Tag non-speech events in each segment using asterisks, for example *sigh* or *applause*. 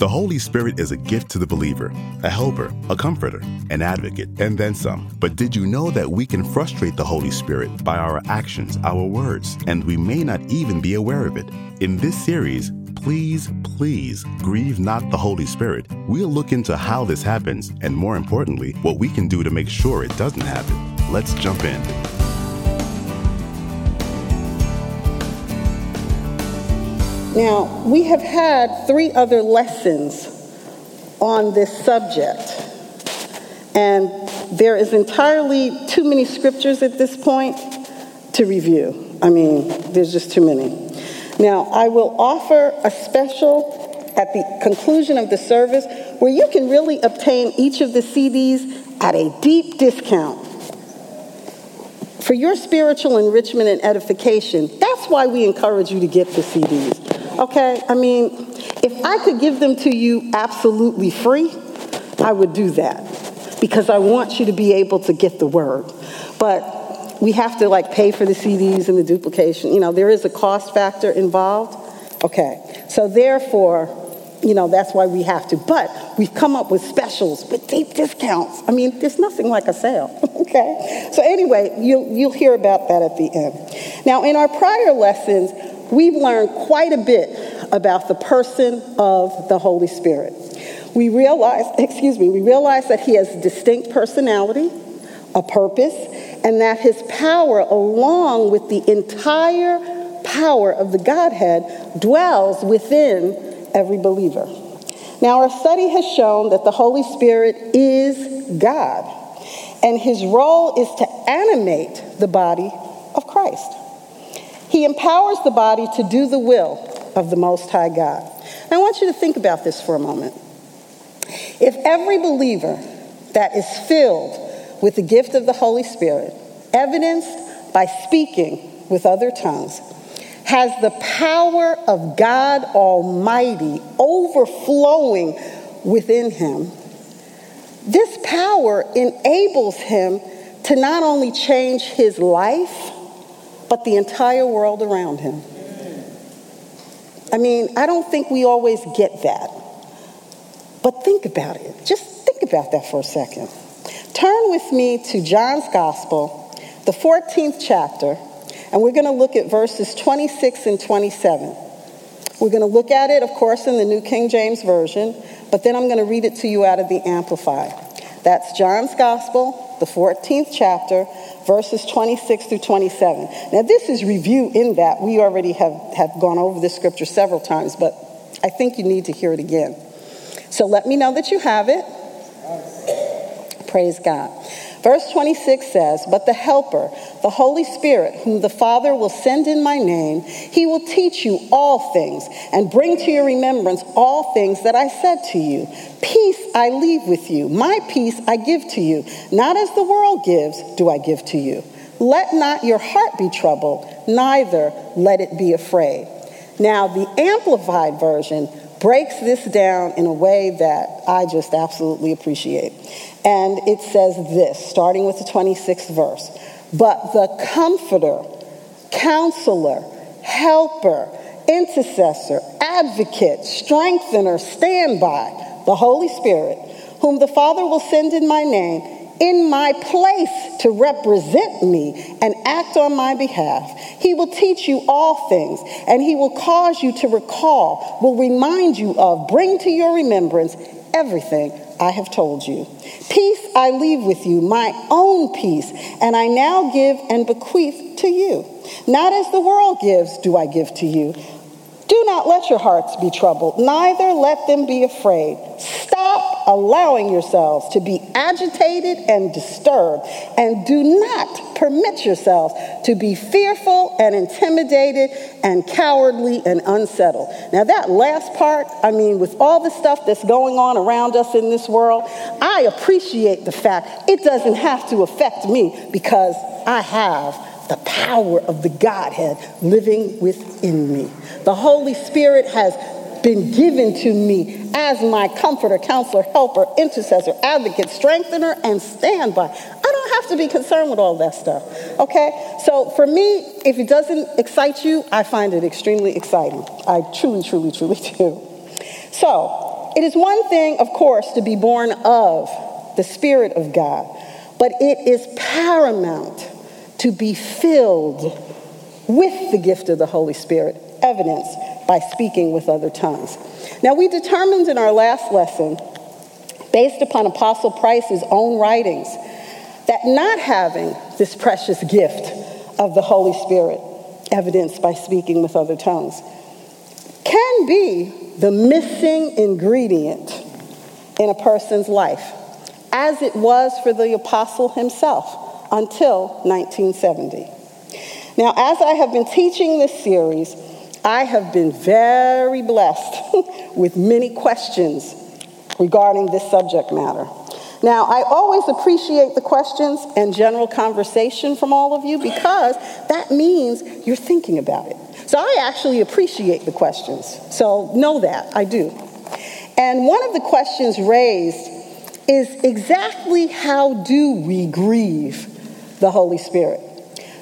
The Holy Spirit is a gift to the believer, a helper, a comforter, an advocate, and then some. But did you know that we can frustrate the Holy Spirit by our actions, our words, and we may not even be aware of it? In this series, Please, please grieve not the Holy Spirit. We'll look into how this happens and, more importantly, what we can do to make sure it doesn't happen. Let's jump in. Now, we have had three other lessons on this subject, and there is entirely too many scriptures at this point to review. I mean, there's just too many. Now, I will offer a special at the conclusion of the service where you can really obtain each of the CDs at a deep discount for your spiritual enrichment and edification. That's why we encourage you to get the CDs. Okay? I mean, if I could give them to you absolutely free, I would do that because I want you to be able to get the word. But we have to like pay for the CDs and the duplication. You know, there is a cost factor involved. Okay. So therefore, you know, that's why we have to. But we've come up with specials with deep discounts. I mean, there's nothing like a sale. *laughs* okay. So anyway, you'll you'll hear about that at the end. Now, in our prior lessons, we've learned quite a bit about the person of the Holy Spirit. We realize, *laughs* excuse me, we realize that he has a distinct personality, a purpose, and that his power, along with the entire power of the Godhead, dwells within every believer. Now, our study has shown that the Holy Spirit is God, and his role is to animate the body of Christ. He empowers the body to do the will of the Most High God. I want you to think about this for a moment. If every believer that is filled with the gift of the Holy Spirit, evidenced by speaking with other tongues, has the power of God Almighty overflowing within him, this power enables him to not only change his life, but the entire world around him. I mean, I don't think we always get that. But think about it. Just think about that for a second. Turn with me to John's Gospel, the 14th chapter, and we're going to look at verses 26 and 27. We're going to look at it, of course, in the New King James Version, but then I'm going to read it to you out of the Amplified. That's John's Gospel, the 14th chapter, verses 26 through 27. Now, this is review in that. We already have, have gone over this scripture several times, but I think you need to hear it again. So let me know that you have it. Praise God. Verse 26 says, But the Helper, the Holy Spirit, whom the Father will send in my name, he will teach you all things and bring to your remembrance all things that I said to you. Peace I leave with you, my peace I give to you. Not as the world gives, do I give to you. Let not your heart be troubled, neither let it be afraid. Now, the Amplified Version breaks this down in a way that I just absolutely appreciate. And it says this, starting with the 26th verse But the Comforter, Counselor, Helper, Intercessor, Advocate, Strengthener, Standby, the Holy Spirit, whom the Father will send in my name, in my place to represent me and act on my behalf. He will teach you all things, and he will cause you to recall, will remind you of, bring to your remembrance everything I have told you. Peace I leave with you, my own peace, and I now give and bequeath to you. Not as the world gives, do I give to you. Do not let your hearts be troubled, neither let them be afraid. Stop allowing yourselves to be agitated and disturbed, and do not permit yourselves to be fearful and intimidated and cowardly and unsettled. Now, that last part, I mean, with all the stuff that's going on around us in this world, I appreciate the fact it doesn't have to affect me because I have the power of the Godhead living within me. The Holy Spirit has been given to me as my comforter, counselor, helper, intercessor, advocate, strengthener, and standby. I don't have to be concerned with all that stuff. Okay? So for me, if it doesn't excite you, I find it extremely exciting. I truly, truly, truly *laughs* do. So, it is one thing, of course, to be born of the Spirit of God, but it is paramount to be filled with the gift of the Holy Spirit, evidenced by speaking with other tongues. Now, we determined in our last lesson, based upon Apostle Price's own writings, that not having this precious gift of the Holy Spirit, evidenced by speaking with other tongues, can be the missing ingredient in a person's life, as it was for the apostle himself until 1970. Now, as I have been teaching this series, I have been very blessed *laughs* with many questions regarding this subject matter. Now, I always appreciate the questions and general conversation from all of you because that means you're thinking about it. So I actually appreciate the questions. So know that, I do. And one of the questions raised is exactly how do we grieve the Holy Spirit?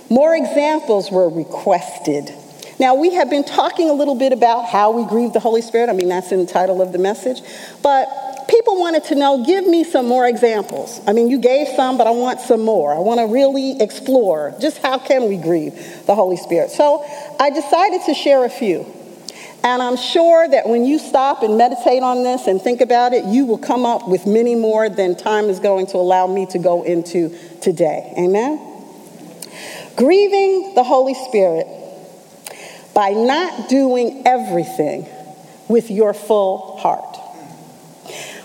More examples were requested. Now, we have been talking a little bit about how we grieve the Holy Spirit. I mean, that's in the title of the message. But people wanted to know give me some more examples. I mean, you gave some, but I want some more. I want to really explore just how can we grieve the Holy Spirit. So I decided to share a few. And I'm sure that when you stop and meditate on this and think about it, you will come up with many more than time is going to allow me to go into today. Amen? Grieving the Holy Spirit by not doing everything with your full heart.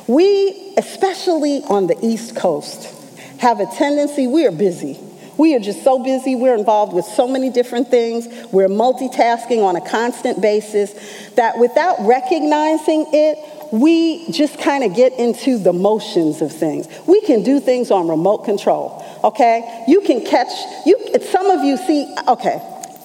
We, especially on the East Coast, have a tendency, we are busy. We are just so busy. We're involved with so many different things. We're multitasking on a constant basis that without recognizing it, we just kind of get into the motions of things. We can do things on remote control, okay? You can catch, you, some of you see, okay,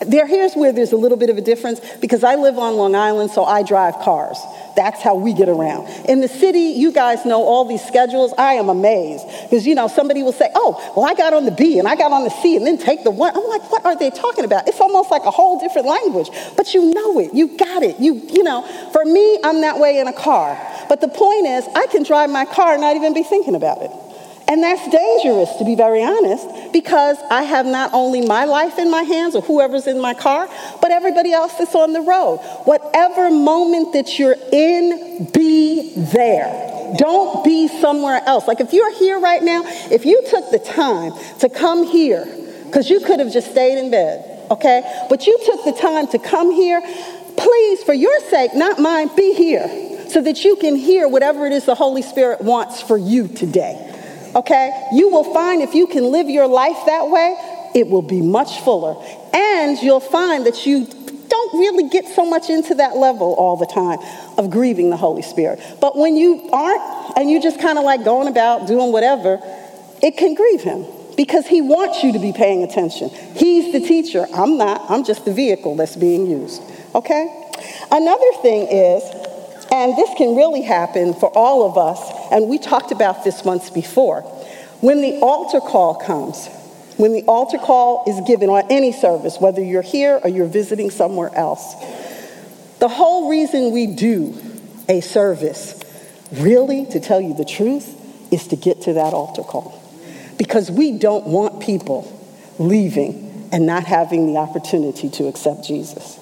there, here's where there's a little bit of a difference because I live on Long Island, so I drive cars. That's how we get around. In the city, you guys know all these schedules. I am amazed because, you know, somebody will say, oh, well, I got on the B and I got on the C and then take the one. I'm like, what are they talking about? It's almost like a whole different language, but you know it. You got it. You, you know, for me, I'm that way in a car. But the point is, I can drive my car and not even be thinking about it. And that's dangerous, to be very honest, because I have not only my life in my hands or whoever's in my car, but everybody else that's on the road. Whatever moment that you're in, be there. Don't be somewhere else. Like if you're here right now, if you took the time to come here, because you could have just stayed in bed, okay? But you took the time to come here, please, for your sake, not mine, be here so that you can hear whatever it is the Holy Spirit wants for you today okay? You will find if you can live your life that way, it will be much fuller. And you'll find that you don't really get so much into that level all the time of grieving the Holy Spirit. But when you aren't and you're just kind of like going about doing whatever, it can grieve him because he wants you to be paying attention. He's the teacher. I'm not. I'm just the vehicle that's being used. Okay? Another thing is and this can really happen for all of us, and we talked about this once before. When the altar call comes, when the altar call is given on any service, whether you're here or you're visiting somewhere else, the whole reason we do a service, really, to tell you the truth, is to get to that altar call. Because we don't want people leaving and not having the opportunity to accept Jesus.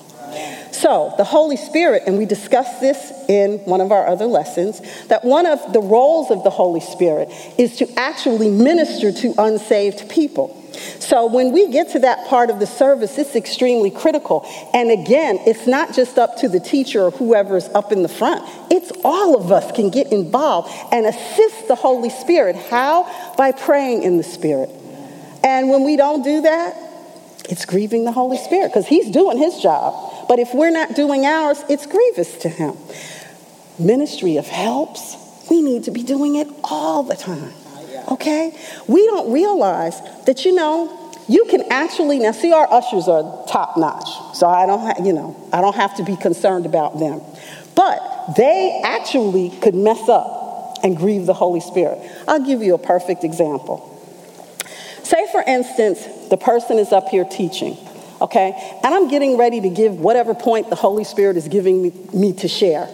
So, the Holy Spirit, and we discussed this in one of our other lessons, that one of the roles of the Holy Spirit is to actually minister to unsaved people. So, when we get to that part of the service, it's extremely critical. And again, it's not just up to the teacher or whoever's up in the front, it's all of us can get involved and assist the Holy Spirit. How? By praying in the Spirit. And when we don't do that, it's grieving the Holy Spirit because He's doing His job. But if we're not doing ours, it's grievous to Him. Ministry of helps, we need to be doing it all the time. Okay? We don't realize that, you know, you can actually now see our ushers are top notch so i don't ha- you know i don't have to be concerned about them but they actually could mess up and grieve the holy spirit i'll give you a perfect example say for instance the person is up here teaching okay? And I'm getting ready to give whatever point the Holy Spirit is giving me, me to share.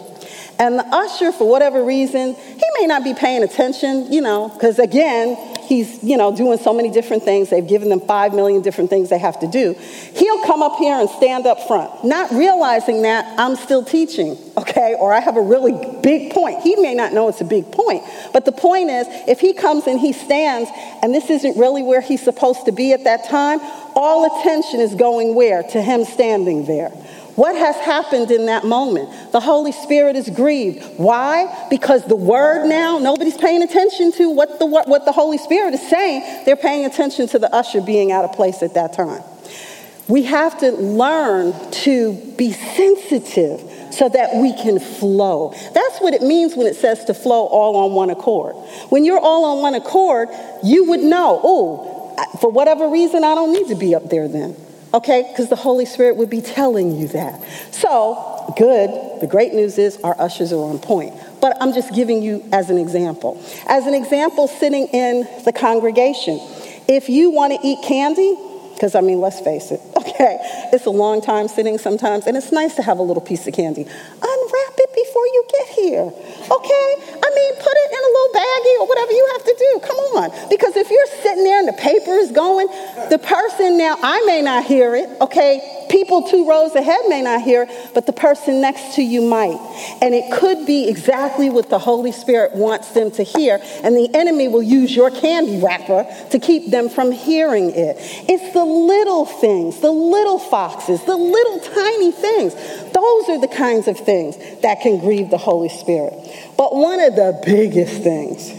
And the usher, for whatever reason, he may not be paying attention, you know, because again, he's, you know, doing so many different things. They've given them five million different things they have to do. He'll come up here and stand up front, not realizing that I'm still teaching, okay, or I have a really big point. He may not know it's a big point, but the point is, if he comes and he stands and this isn't really where he's supposed to be at that time, all attention is going where? To him standing there. What has happened in that moment? The Holy Spirit is grieved. Why? Because the word now, nobody's paying attention to what the, what the Holy Spirit is saying. They're paying attention to the usher being out of place at that time. We have to learn to be sensitive so that we can flow. That's what it means when it says to flow all on one accord. When you're all on one accord, you would know, oh, for whatever reason, I don't need to be up there then okay? Because the Holy Spirit would be telling you that. So, good. The great news is our ushers are on point. But I'm just giving you as an example. As an example, sitting in the congregation, if you want to eat candy, because I mean, let's face it, *laughs* okay, it's a long time sitting sometimes, and it's nice to have a little piece of candy. Unwrap it before you get here, okay? I mean, put it in a little baggie or whatever you have to do. Come on. Because if you're sitting there and the paper is going, the person now, I may not hear it, okay? People two rows ahead may not hear, but the person next to you might. And it could be exactly what the Holy Spirit wants them to hear, and the enemy will use your candy wrapper to keep them from hearing it. It's the little things, the little foxes, the little tiny things. Those are the kinds of things that can grieve the Holy Spirit. But one of the biggest things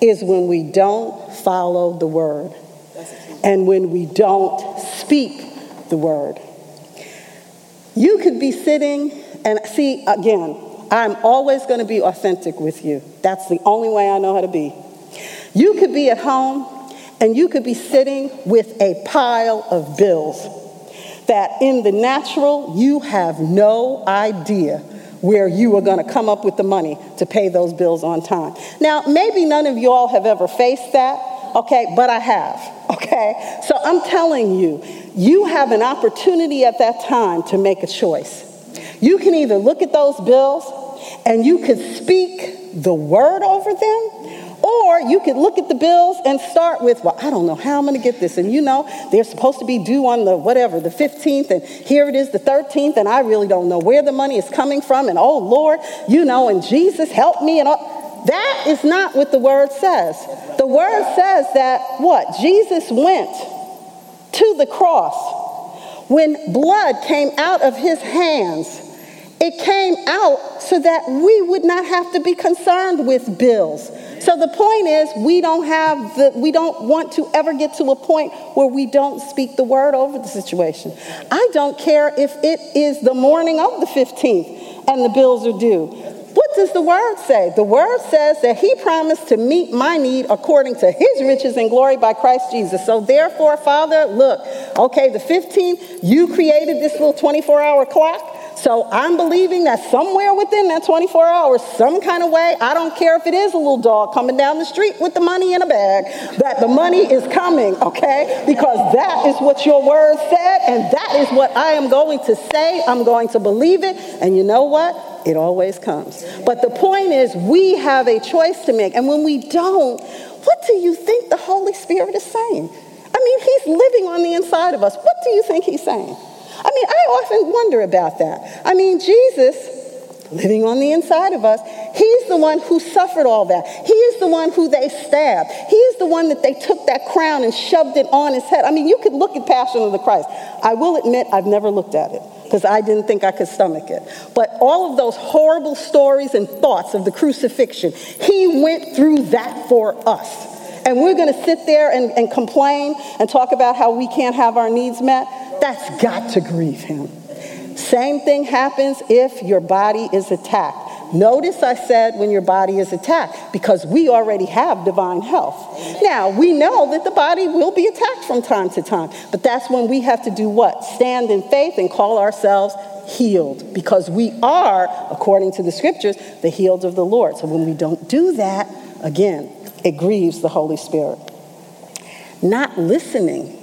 is when we don't follow the word and when we don't speak the word. You could be sitting, and see, again, I'm always going to be authentic with you. That's the only way I know how to be. You could be at home and you could be sitting with a pile of bills that in the natural you have no idea where you are going to come up with the money to pay those bills on time. Now, maybe none of you all have ever faced that, okay, but I have, *laughs* okay? So I'm telling you, you have an opportunity at that time to make a choice. You can either look at those bills and you could speak the word over them, or you could look at the bills and start with, well, I don't know how I'm going to get this. And you know, they're supposed to be due on the whatever, the 15th, and here it is, the 13th, and I really don't know where the money is coming from. And oh, Lord, you know, and Jesus, help me. And all. That is not what the word says. The word says that what? Jesus went to the cross, when blood came out of his hands, it came out so that we would not have to be concerned with bills. So the point is, we don't have the, we don't want to ever get to a point where we don't speak the word over the situation. I don't care if it is the morning of the 15th and the bills are due. What does the word say? The word says that he promised to meet my need according to his riches and glory by Christ Jesus. So therefore, Father, look, okay, the 15th, you created this little 24 hour clock. So I'm believing that somewhere within that 24 hours, some kind of way, I don't care if it is a little dog coming down the street with the money in a bag, that the money is coming, okay? Because that is what your word said, and that is what I am going to say. I'm going to believe it. And you know what? It always comes. But the point is, we have a choice to make. And when we don't, what do you think the Holy Spirit is saying? I mean, He's living on the inside of us. What do you think He's saying? I mean, I often wonder about that. I mean, Jesus living on the inside of us. He's the one who suffered all that. He is the one who they stabbed. He is the one that they took that crown and shoved it on his head. I mean, you could look at Passion of the Christ. I will admit, I've never looked at it because I didn't think I could stomach it. But all of those horrible stories and thoughts of the crucifixion, he went through that for us. And we're going to sit there and, and complain and talk about how we can't have our needs met. That's got to grieve him. Same thing happens if your body is attacked. Notice I said when your body is attacked, because we already have divine health. Now, we know that the body will be attacked from time to time, but that's when we have to do what? Stand in faith and call ourselves healed, because we are, according to the scriptures, the healed of the Lord. So when we don't do that, again, it grieves the Holy Spirit. Not listening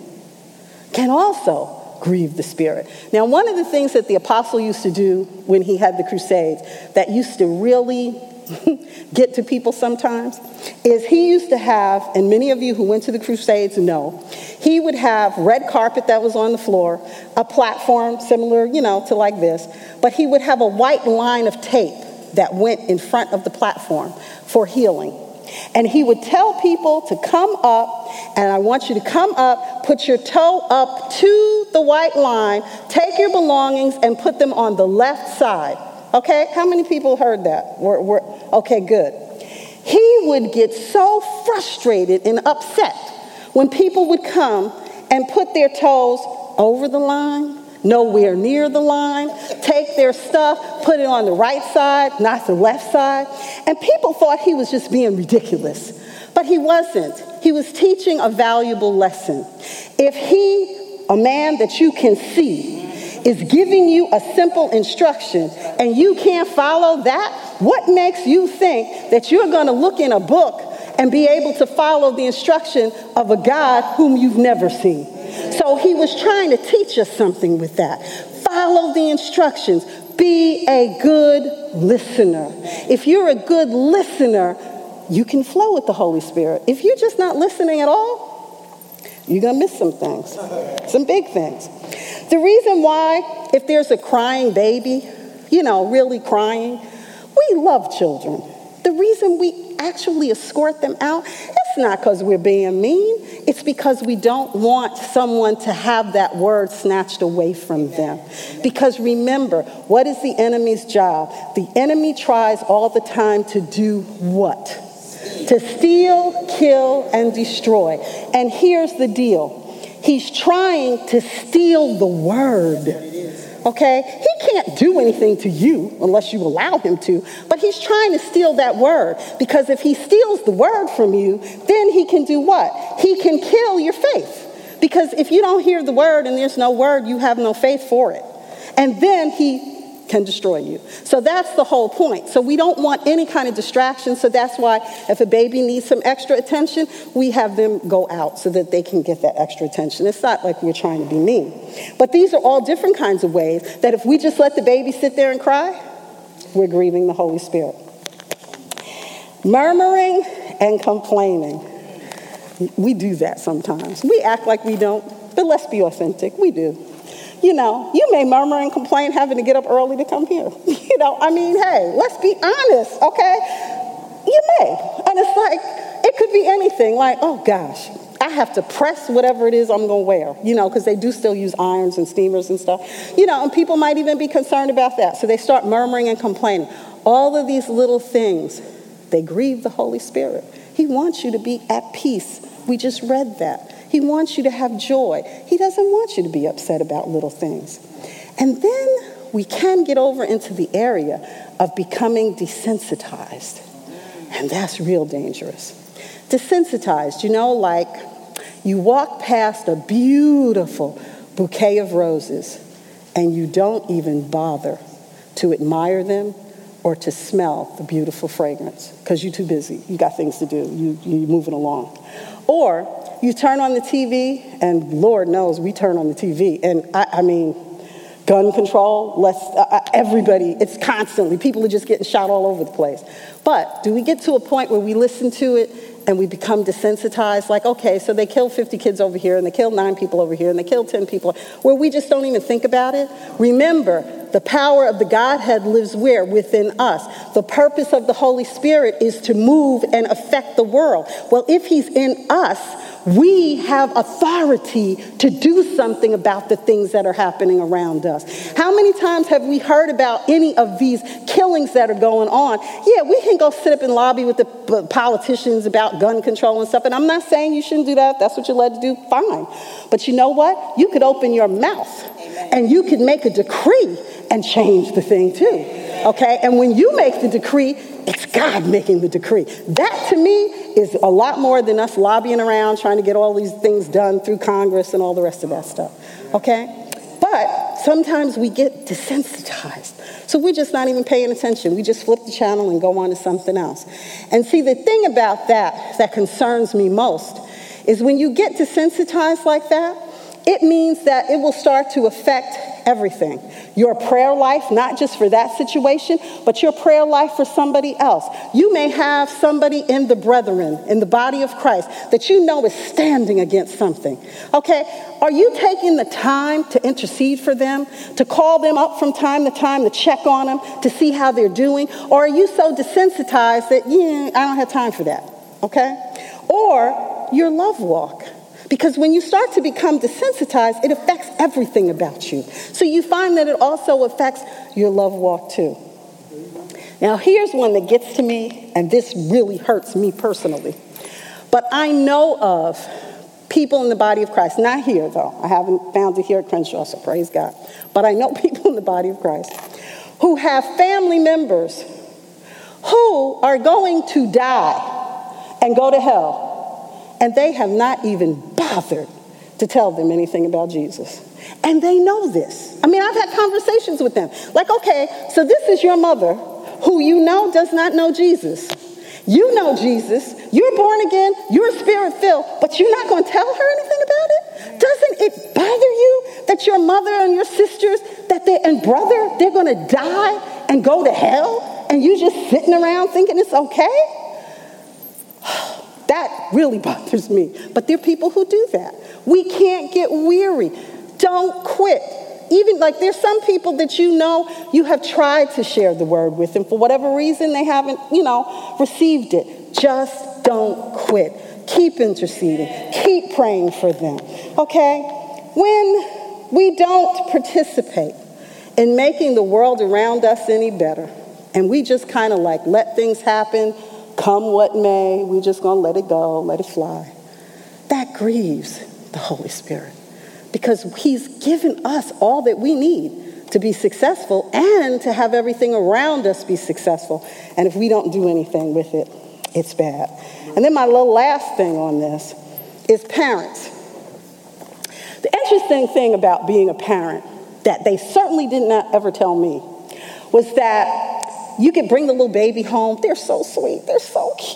can also grieve the Spirit. Now, one of the things that the apostle used to do when he had the crusades that used to really *laughs* get to people sometimes is he used to have, and many of you who went to the Crusades know, he would have red carpet that was on the floor, a platform similar, you know, to like this, but he would have a white line of tape that went in front of the platform for healing. And he would tell people to come up, and I want you to come up, put your toe up to the white line, take your belongings, and put them on the left side. Okay? How many people heard that? We're, okay, good. He would get so frustrated and upset when people would come and put their toes over the line, nowhere near the line, take their stuff, put it on the right side, not the left side. And people thought he was just being ridiculous. But he wasn't. He was teaching a valuable lesson. If he, a man that you can see, is giving you a simple instruction and you can't follow that, what makes you think that you're going to look in a book and be able to follow the instruction of a God whom you've never seen? So he was trying to teach us something with that. Follow the instructions. Be a good listener. If you're a good listener, you can flow with the Holy Spirit. If you're just not listening at all, you're going to miss some things, some big things. The reason why, if there's a crying baby, you know, really crying, we love children. The reason we actually escort them out, not because we're being mean. It's because we don't want someone to have that word snatched away from them. Because remember, what is the enemy's job? The enemy tries all the time to do what? to steal, kill, and destroy. And here's the deal He's trying to steal the word. Okay? He can't do anything to you unless you allow him to, but he's trying to steal that word because if he steals the word from you, then he can do what? He can kill your faith. Because if you don't hear the word and there's no word, you have no faith for it. And then he can destroy you. So that's the whole point. So we don't want any kind of distraction. So that's why if a baby needs some extra attention, we have them go out so that they can get that extra attention. It's not like we're trying to be mean. But these are all different kinds of ways that if we just let the baby sit there and cry, we're grieving the Holy Spirit. Murmuring and complaining. We do that sometimes. We act like we don't, but let's be authentic. We do you know, you may murmur and complain having to get up early to come here. *laughs* you know, I mean, hey, let's be honest, okay? You may. And it's like, it could be anything, like, oh gosh, I have to press whatever it is I'm going to wear, you know, because they do still use irons and steamers and stuff. You know, and people might even be concerned about that. So they start murmuring and complaining. All of these little things, they grieve the Holy Spirit. He wants you to be at peace. We just read that. He wants you to have joy. He doesn't want you to be upset about little things. And then we can get over into the area of becoming desensitized. And that's real dangerous. Desensitized, you know, like you walk past a beautiful bouquet of roses and you don't even bother to admire them or to smell the beautiful fragrance because you're too busy. You got things to do. You, you're moving along. Or you turn on the TV, and Lord knows we turn on the TV, and I, I mean, gun control, less, uh, uh, everybody, it's constantly, people are just getting shot all over the place. But do we get to a point where we listen to it and we become desensitized? Like, okay, so they killed 50 kids over here, and they killed nine people over here, and they killed 10 people, where we just don't even think about it? Remember, the power of the Godhead lives where? Within us. The purpose of the Holy Spirit is to move and affect the world. Well, if He's in us, we have authority to do something about the things that are happening around us. How many times have we heard about any of these killings that are going on? Yeah, we can go sit up and lobby with the politicians about gun control and stuff, and I'm not saying you shouldn't do that. That's what you're led to do, fine. But you know what? You could open your mouth and you can make a decree and change the thing too. Okay? And when you make the decree, it's God making the decree. That to me is a lot more than us lobbying around trying to get all these things done through Congress and all the rest of that stuff. Okay? But sometimes we get desensitized. So we're just not even paying attention. We just flip the channel and go on to something else. And see, the thing about that that concerns me most is when you get desensitized like that, it means that it will start to affect everything. Your prayer life, not just for that situation, but your prayer life for somebody else. You may have somebody in the brethren, in the body of Christ, that you know is standing against something. Okay? Are you taking the time to intercede for them, to call them up from time to time, to check on them, to see how they're doing? Or are you so desensitized that, yeah, I don't have time for that? Okay? Or your love walk. Because when you start to become desensitized, it affects everything about you. So you find that it also affects your love walk too. Now, here's one that gets to me, and this really hurts me personally. But I know of people in the body of Christ, not here though, I haven't found it here at Crenshaw, so praise God. But I know *laughs* people in the body of Christ who have family members who are going to die and go to hell, and they have not even bothered to tell them anything about Jesus. And they know this. I mean, I've had conversations with them. Like, okay, so this is your mother who you know does not know Jesus. You know Jesus. You're born again. You're spirit filled, but you're not going to tell her anything about it? Doesn't it bother you that your mother and your sisters that they and brother they're going to die and go to hell and you just sitting around thinking it's okay? That really *laughs* bothers me. But there are people who do that. We can't get weary. Don't quit. Even like there's some people that you know you have tried to share the word with, and for whatever reason they haven't, you know, received it. Just don't quit. Keep interceding. Keep praying for them. Okay? When we don't participate in making the world around us any better, and we just kind of like let things happen come what may, we're just going to let it go, let it fly. That grieves the Holy Spirit because He's given us all that we need to be successful and to have everything around us be successful. And if we don't do anything with it, it's bad. And then my little last thing on this is parents. The interesting thing about being a parent that they certainly did not ever tell me was that you can bring the little baby home. They're so sweet. They're so cute.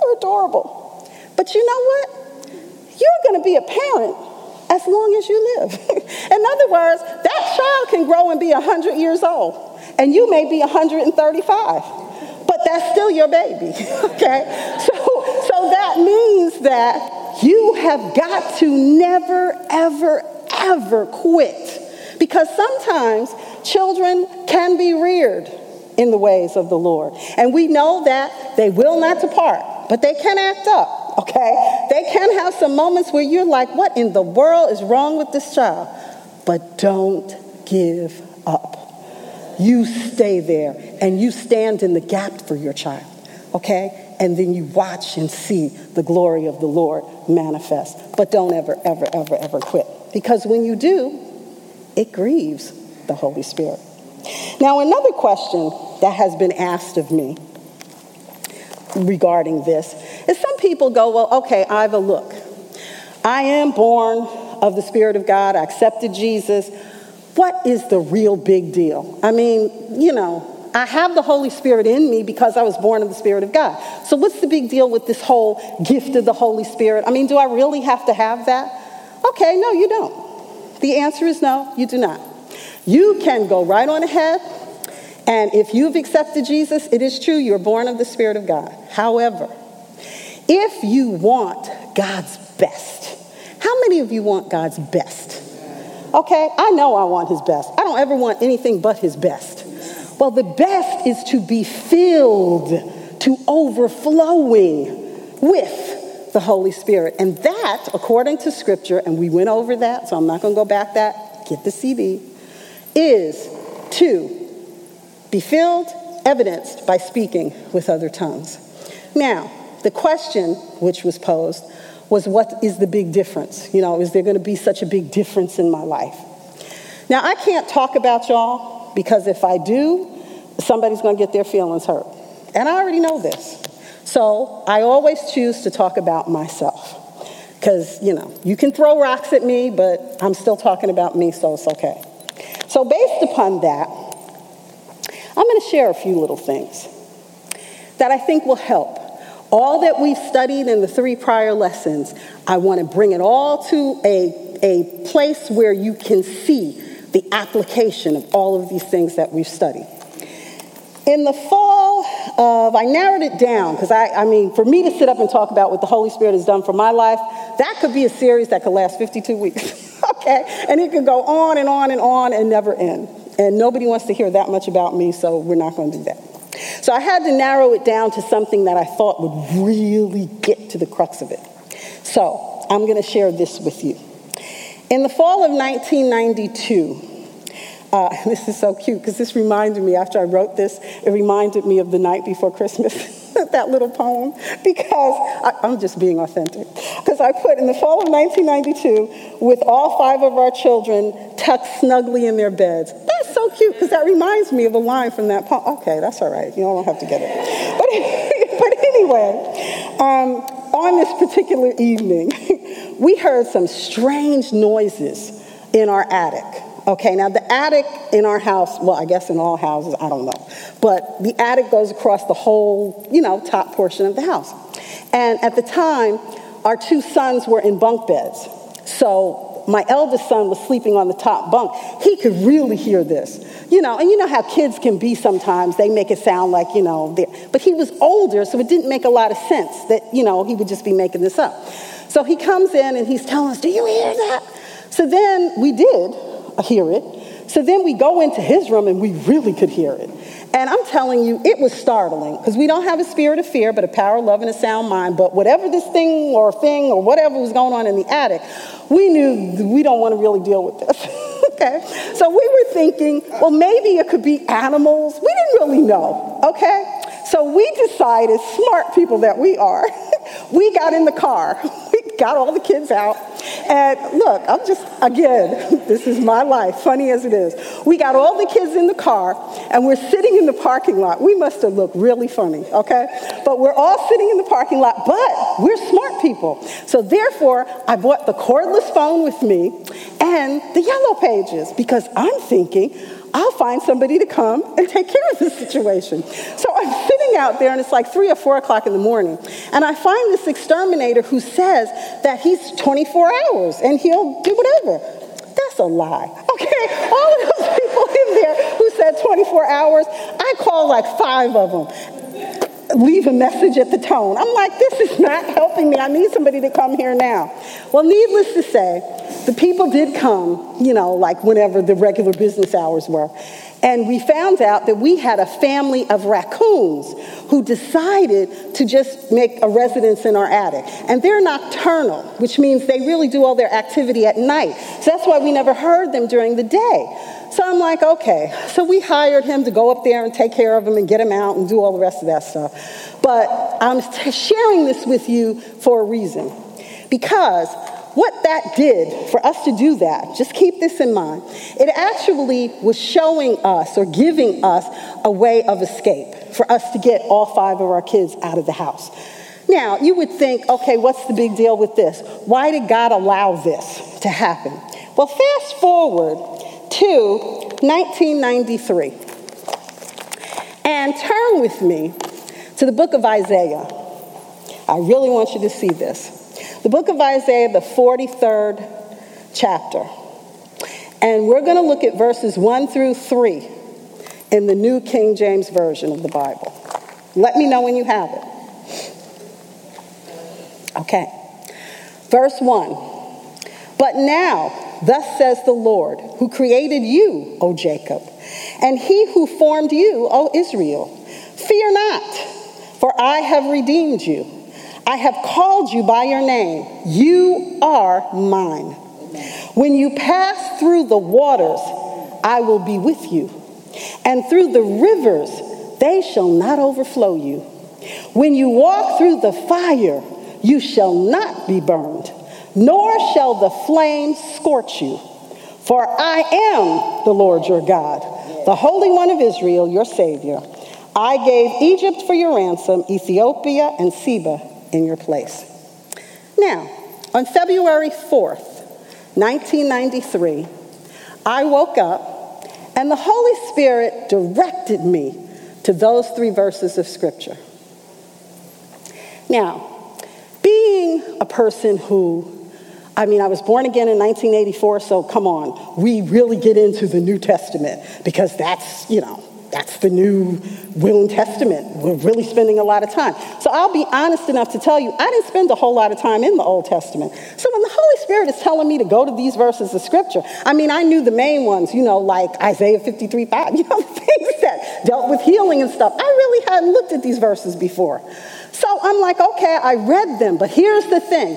They're adorable. But you know what? You're going to be a parent as long as you live. *laughs* In other words, that child can grow and be 100 years old, and you may be 135, but that's still your baby, *laughs* okay? So, so that means that you have got to never, ever, ever quit. Because sometimes children can be reared in the ways of the Lord. And we know that they will not depart, but they can act up, okay? They can have some moments where you're like, what in the world is wrong with this child? But don't give up. You stay there and you stand in the gap for your child, okay? And then you watch and see the glory of the Lord manifest. But don't ever, ever, ever, ever quit. Because when you do, it grieves the Holy Spirit. Now, another question that has been asked of me regarding this is some people go, well, okay, Iva, look, I am born of the Spirit of God, I accepted Jesus. What is the real big deal? I mean, you know, I have the Holy Spirit in me because I was born of the Spirit of God. So, what's the big deal with this whole gift of the Holy Spirit? I mean, do I really have to have that? Okay, no, you don't. The answer is no, you do not. You can go right on ahead, and if you've accepted Jesus, it is true, you're born of the Spirit of God. However, if you want God's best, how many of you want God's best? Okay, I know I want His best. I don't ever want anything but His best. Well, the best is to be filled to overflowing with the Holy Spirit. And that, according to Scripture, and we went over that, so I'm not going to go back that, get the CD is to be filled, evidenced by speaking with other tongues. Now, the question which was posed was what is the big difference? You know, is there going to be such a big difference in my life? Now, I can't talk about y'all because if I do, somebody's going to get their feelings hurt. And I already know this. So I always choose to talk about myself. Because, you know, you can throw rocks at me, but I'm still talking about me, so it's okay. So, based upon that, I'm going to share a few little things that I think will help. All that we've studied in the three prior lessons, I want to bring it all to a, a place where you can see the application of all of these things that we've studied. In the fall of, I narrowed it down because I, I mean, for me to sit up and talk about what the Holy Spirit has done for my life, that could be a series that could last 52 weeks, *laughs* *laughs* okay? And it could go on and on and on and never end. And nobody wants to hear that much about me, so we're not going to do that. So I had to narrow it down to something that I thought would really get to the crux of it. So I'm going to share this with you. In the fall of 1992, uh, *laughs* this is so cute because this reminded me, after I wrote this, it reminded me of the night before Christmas. *laughs* that little poem because I, am just being authentic. Because I put in the fall of 1992, with all five of our children tucked snugly in their beds. That's so cute because that reminds me of a line from that poem. Okay, that's all right. You don't have to get it. But, *laughs* but anyway, um, on this particular evening, we heard some strange noises in our attic. Okay, now the attic in our house, well, I guess in all houses, I don't know, but the attic goes across the whole, you know, top portion of the house. And at the time, our two sons were in bunk beds. So my eldest son was sleeping on the top bunk. He could really hear this. You know, and you know how kids can be sometimes. They make it sound like, you know, but he was older, so it didn't make a lot of sense that, you know, he would just be making this up. So he comes in and he's telling us, Do you hear that? So then we did hear it. So then we go into his room and we really could hear it. And I'm telling you, it was startling because we don't have a spirit of fear, but a power, of love, and a sound mind. But whatever this thing or thing or whatever was going on in the attic, we knew we don't want to really deal with this. *laughs* okay? So we were thinking, well, maybe it could be animals. We didn't really know. Okay? So we decided, smart people that we are, *laughs* we got in the car. *laughs* We got all the kids out. And look, I'm just, again, *laughs* this is my life, funny as it is. We got all the kids in the car and we're sitting in the parking lot. We must have looked really funny, okay? But we're all sitting in the parking lot, but we're smart people. So therefore, I bought the cordless phone with me and the yellow pages because I'm thinking, I'll find somebody to come and take care of this situation. So I'm sitting out there, and it's like three or four o'clock in the morning, and I find this exterminator who says that he's 24 hours and he'll do whatever. That's a lie. Okay, all of those people in there who said 24 hours, I call like five of them leave a message at the tone. I'm like, this is not helping me. I need somebody to come here now. Well, needless to say, the people did come, you know, like whenever the regular business hours were. And we found out that we had a family of raccoons who decided to just make a residence in our attic. And they're nocturnal, which means they really do all their activity at night. So that's why we never heard them during the day. So I'm like, okay. So we hired him to go up there and take care of him and get him out and do all the rest of that stuff. But I'm sharing this with you for a reason. Because what that did for us to do that, just keep this in mind, it actually was showing us or giving us a way of escape for us to get all five of our kids out of the house. Now, you would think, okay, what's the big deal with this? Why did God allow this to happen? Well, fast forward to 1993. And turn with me to the book of Isaiah. I really want you to see this. The book of Isaiah, the 43rd chapter. And we're going to look at verses 1 through 3 in the New King James Version of the Bible. Let me know when you have it. Okay. Verse 1. But now, Thus says the Lord, who created you, O Jacob, and he who formed you, O Israel. Fear not, for I have redeemed you. I have called you by your name. You are mine. When you pass through the waters, I will be with you. And through the rivers, they shall not overflow you. When you walk through the fire, you shall not be burned nor shall the flames scorch you. For I am the Lord your God, the Holy One of Israel, your Savior. I gave Egypt for your ransom, Ethiopia and Seba in your place. Now, on February 4th, 1993, I woke up and the Holy Spirit directed me to those three verses of Scripture. Now, being a person who I mean, I was born again in 1984, so come on. We really get into the New Testament because that's, you know, that's the new will and testament. We're really spending a lot of time. So I'll be honest enough to tell you, I didn't spend a whole lot of time in the Old Testament. So when the Holy Spirit is telling me to go to these verses of scripture, I mean, I knew the main ones, you know, like Isaiah 53 5, *laughs* you know, things that dealt with healing and stuff. I really hadn't looked at these verses before. So I'm like, okay, I read them, but here's the thing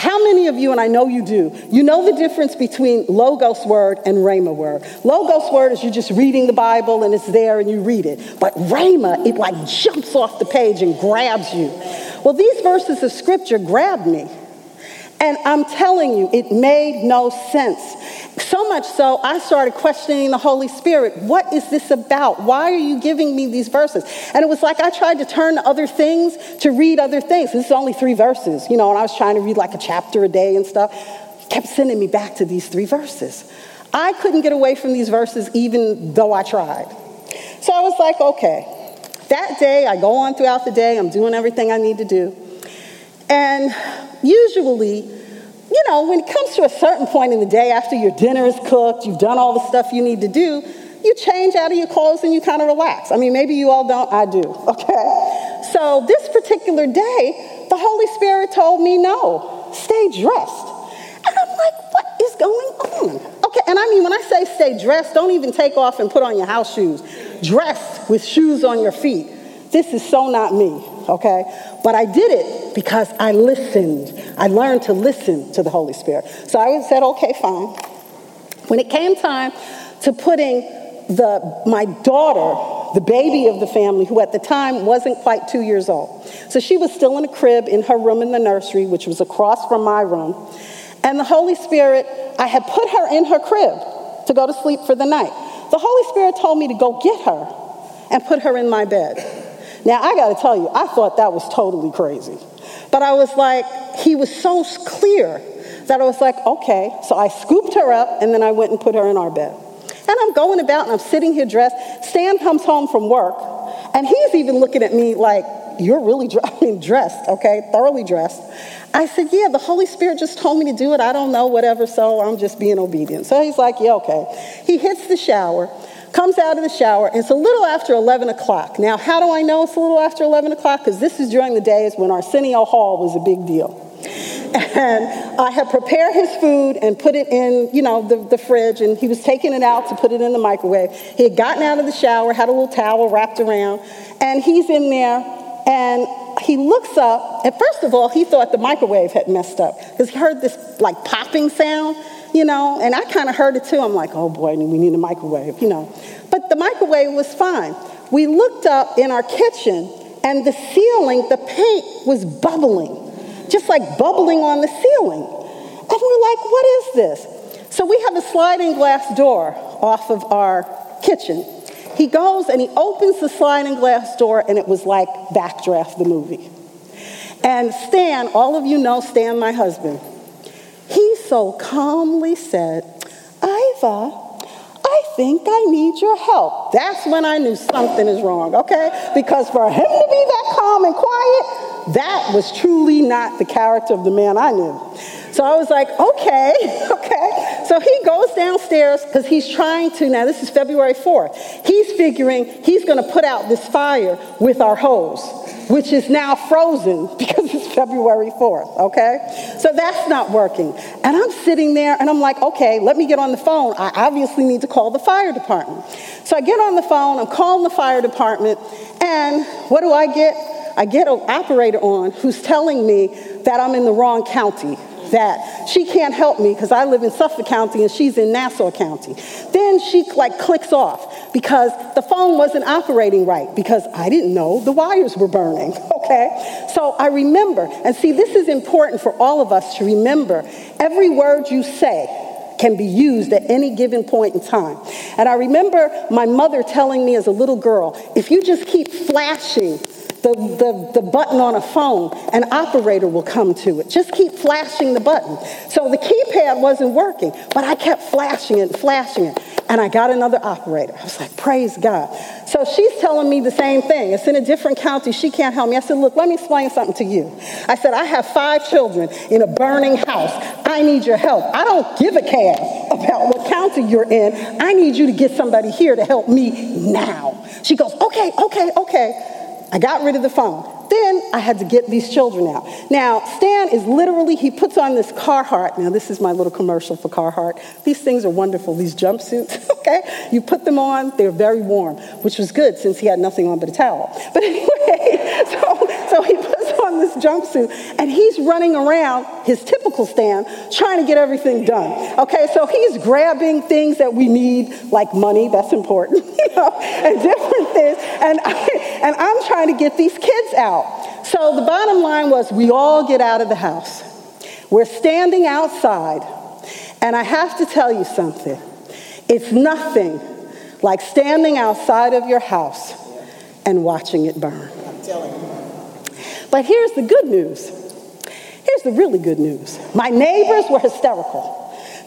how many of you, and I know you do, you know the difference between Logos word and Rhema word? Logos word is you're just reading the Bible and it's there and you read it. But Rhema, it like jumps off the page and grabs you. Well, these verses of scripture grabbed me. And I'm telling you, it made no sense. So much so, I started questioning the Holy Spirit. What is this about? Why are you giving me these verses? And it was like I tried to turn to other things to read other things. This is only three verses, you know, and I was trying to read like a chapter a day and stuff. Kept sending me back to these three verses. I couldn't get away from these verses even though I tried. So I was like, okay. That day, I go on throughout the day, I'm doing everything I need to do. And usually, you know, when it comes to a certain point in the day after your dinner is cooked, you've done all the stuff you need to do, you change out of your clothes and you kind of relax. I mean, maybe you all don't, I do, okay? So this particular day, the Holy Spirit told me, no, stay dressed. And I'm like, what is going on? Okay, and I mean, when I say stay dressed, don't even take off and put on your house shoes. Dress with shoes on your feet. This is so not me, okay? But I did it because I listened. I learned to listen to the Holy Spirit. So I said, okay, fine. When it came time to putting the, my daughter, the baby of the family, who at the time wasn't quite two years old. So she was still in a crib in her room in the nursery, which was across from my room. And the Holy Spirit, I had put her in her crib to go to sleep for the night. The Holy Spirit told me to go get her and put her in my bed. Now, I got to tell you, I thought that was totally crazy. But I was like, he was so clear that I was like, okay. So I scooped her up and then I went and put her in our bed. And I'm going about and I'm sitting here dressed. Stan comes home from work and he's even looking at me like, you're really *laughs* I mean, dressed, okay, thoroughly dressed. I said, yeah, the Holy Spirit just told me to do it. I don't know, whatever, so I'm just being obedient. So he's like, yeah, okay. He hits the shower comes out of the shower. It's a little after 11 o'clock. Now, how do I know it's a little after 11 o'clock? Because this is during the days when Arsenio Hall was a big deal. And I had prepared his food and put it in, you know, the, the fridge, and he was taking it out to put it in the microwave. He had gotten out of the shower, had a little towel wrapped around, and he's in there, and he looks up, and first of all, he thought the microwave had messed up because he heard this like popping sound you know, and I kind of heard it too. I'm like, oh boy, we need a microwave, you know. But the microwave was fine. We looked up in our kitchen, and the ceiling, the paint was bubbling, just like bubbling on the ceiling. And we're like, what is this? So we have a sliding glass door off of our kitchen. He goes and he opens the sliding glass door, and it was like Backdraft the movie. And Stan, all of you know Stan, my husband, he so calmly said, Iva, I think I need your help. That's when I knew something is wrong, okay? Because for him to be that calm and quiet, that was truly not the character of the man I knew. So I was like, okay, *laughs* okay. So he goes downstairs because he's trying to, now this is February 4th, he's figuring he's going to put out this fire with our hose which is now frozen *laughs* because it's February 4th, okay? So that's not working. And I'm sitting there and I'm like, okay, let me get on the phone. I obviously need to call the fire department. So I get on the phone, I'm calling the fire department, and what do I get? I get an operator on who's telling me that I'm in the wrong county that she can't help me because I live in Suffolk County and she's in Nassau County. Then she like clicks off because the phone wasn't operating right because I didn't know the wires were burning, *laughs* okay? So I remember, and see, this is important for all of us to remember every word you say can be used at any given point in time. And I remember my mother telling me as a little girl, if you just keep flashing the, the, the button on a phone, an operator will come to it. Just keep flashing the button. So the keypad wasn't working, but I kept flashing it and flashing it. and I got another operator. I was like, praise God. So she's telling me the same thing. It's in a different county. She can't help me. I said, look, let me explain something to you. I said, I have five children in a burning house. I need your help. I don't give a care about what county you're in. I need you to get somebody here to help me now. She goes, okay, okay, okay. I got rid of the phone. Then I had to get these children out. Now, Stan is literally, he puts on this Carhartt. Now, this is my little commercial for Carhartt. These things are wonderful, these jumpsuits, *laughs* okay? You put them on, they're very warm, which was good since he had nothing on but a towel. But anyway, *laughs* so, so he puts *laughs* on this jumpsuit and he's running around his typical Stan trying to get everything done. Okay, so he's grabbing things that we need, like money, that's important, *laughs* you know, and different things. And, I, and I'm trying to get these kids out. So the bottom line was we all get out of the house. We're standing outside, and I have to tell you something. It's nothing like standing outside of your house and watching it burn. I'm telling you. But here's the good news. Here's the really good news. My neighbors were hysterical.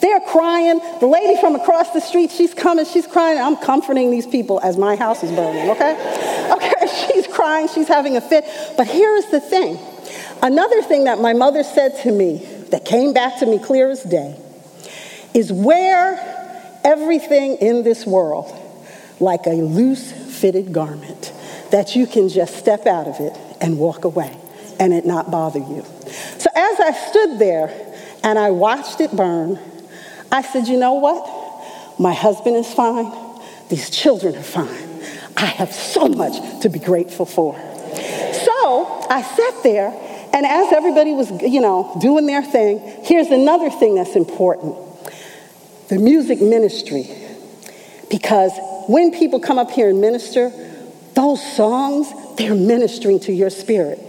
They're crying. The lady from across the street, she's coming, she's crying. I'm comforting these people as my house is burning, okay? Okay, *laughs* she's crying, she's having a fit. But here's the thing another thing that my mother said to me that came back to me clear as day is wear everything in this world like a loose fitted garment that you can just step out of it and walk away and it not bother you. So as I stood there and I watched it burn, I said, you know what? My husband is fine. These children are fine. I have so much to be grateful for. So I sat there, and as everybody was, you know, doing their thing, here's another thing that's important the music ministry. Because when people come up here and minister, those songs, they're ministering to your spirit.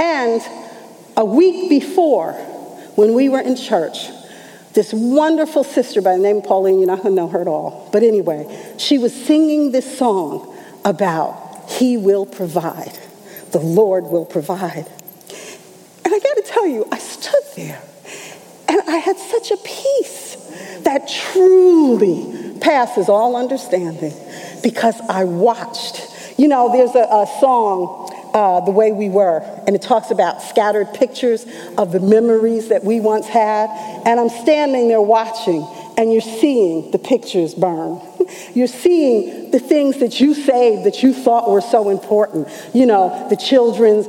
And a week before, when we were in church, this wonderful sister by the name of Pauline, you're not going to know her at all. But anyway, she was singing this song about He will provide. The Lord will provide. And I got to tell you, I stood there and I had such a peace that truly passes all understanding because I watched. You know, there's a, a song uh, the way we were. And it talks about scattered pictures of the memories that we once had. And I'm standing there watching, and you're seeing the pictures burn. *laughs* you're seeing the things that you saved that you thought were so important. You know, the children's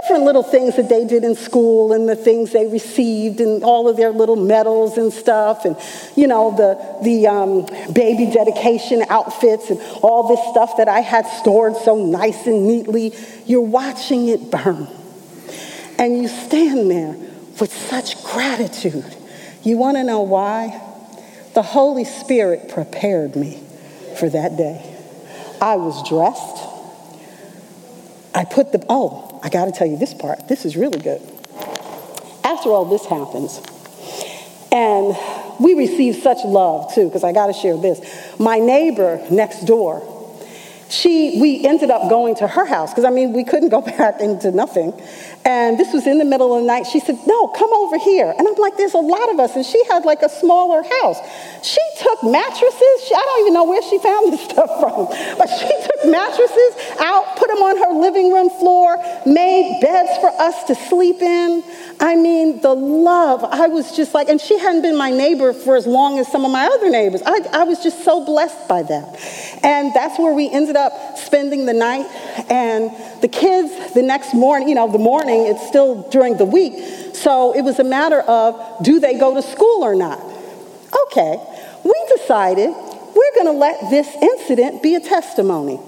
different little things that they did in school and the things they received and all of their little medals and stuff and you know the the um, baby dedication outfits and all this stuff that I had stored so nice and neatly. You're watching it burn, and you stand there with such gratitude. You want to know why? The Holy Spirit prepared me for that day. I was dressed. I put the, oh, I got to tell you this part. This is really good. After all this happens, and we receive such love too, because I got to share this. My neighbor next door, she, we ended up going to her house because I mean we couldn't go *laughs* back into nothing, and this was in the middle of the night. She said, No, come over here. And I'm like, There's a lot of us. And she had like a smaller house. She took mattresses. She, I don't even know where she found this *laughs* stuff from. But she took mattresses out, put them on her living room floor, made beds for us to sleep in. I mean, the love. I was just like, and she hadn't been my neighbor for as long as some of my other neighbors. I, I was just so blessed by that. And that's where we ended up spending the night. And the kids, the next morning, you know, the morning, it's still during the week. So it was a matter of do they go to school or not? Okay, we decided we're going to let this incident be a testimony.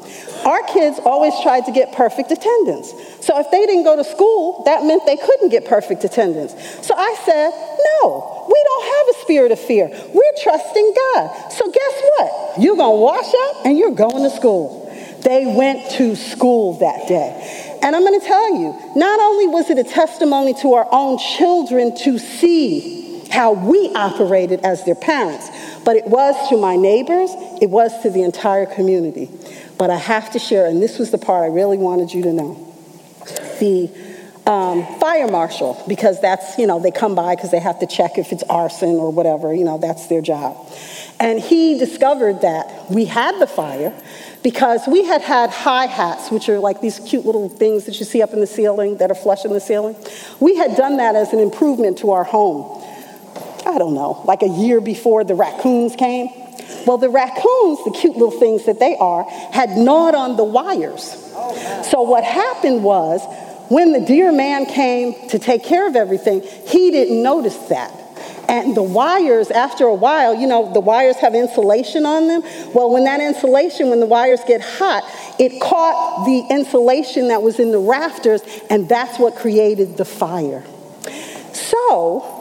Our kids always tried to get perfect attendance. So if they didn't go to school, that meant they couldn't get perfect attendance. So I said, no, we don't have a spirit of fear. We're trusting God. So guess what? You're going to wash up and you're going to school. They went to school that day. And I'm going to tell you, not only was it a testimony to our own children to see how we operated as their parents, but it was to my neighbors, it was to the entire community. But I have to share, and this was the part I really wanted you to know. The um, fire marshal because that's, you know, they come by because they have to check if it's arson or whatever, you know, that's their job. And he discovered that we had the fire because we had had hi hats, which are like these cute little things that you see up in the ceiling that are flush in the ceiling. We had done that as an improvement to our home. I don't know, like a year before the raccoons came. Well, the raccoons, the cute little things that they are, had gnawed on the wires. So what happened was, when the dear man came to take care of everything, he didn't notice that. And the wires, after a while, you know, the wires have insulation on them. Well, when that insulation, when the wires get hot, it caught the insulation that was in the rafters, and that's what created the fire. So,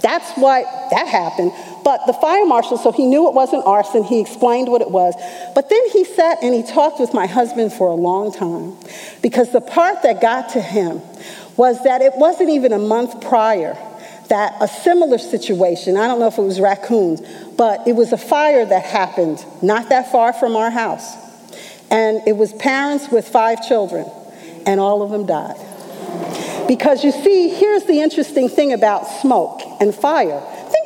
that's why that happened. But the fire marshal, so he knew it wasn't arson, he explained what it was. But then he sat and he talked with my husband for a long time because the part that got to him was that it wasn't even a month prior that a similar situation, I don't know if it was raccoons, but it was a fire that happened not that far from our house. And it was parents with five children, and all of them died. Because you see, here's the interesting thing about smoke and fire.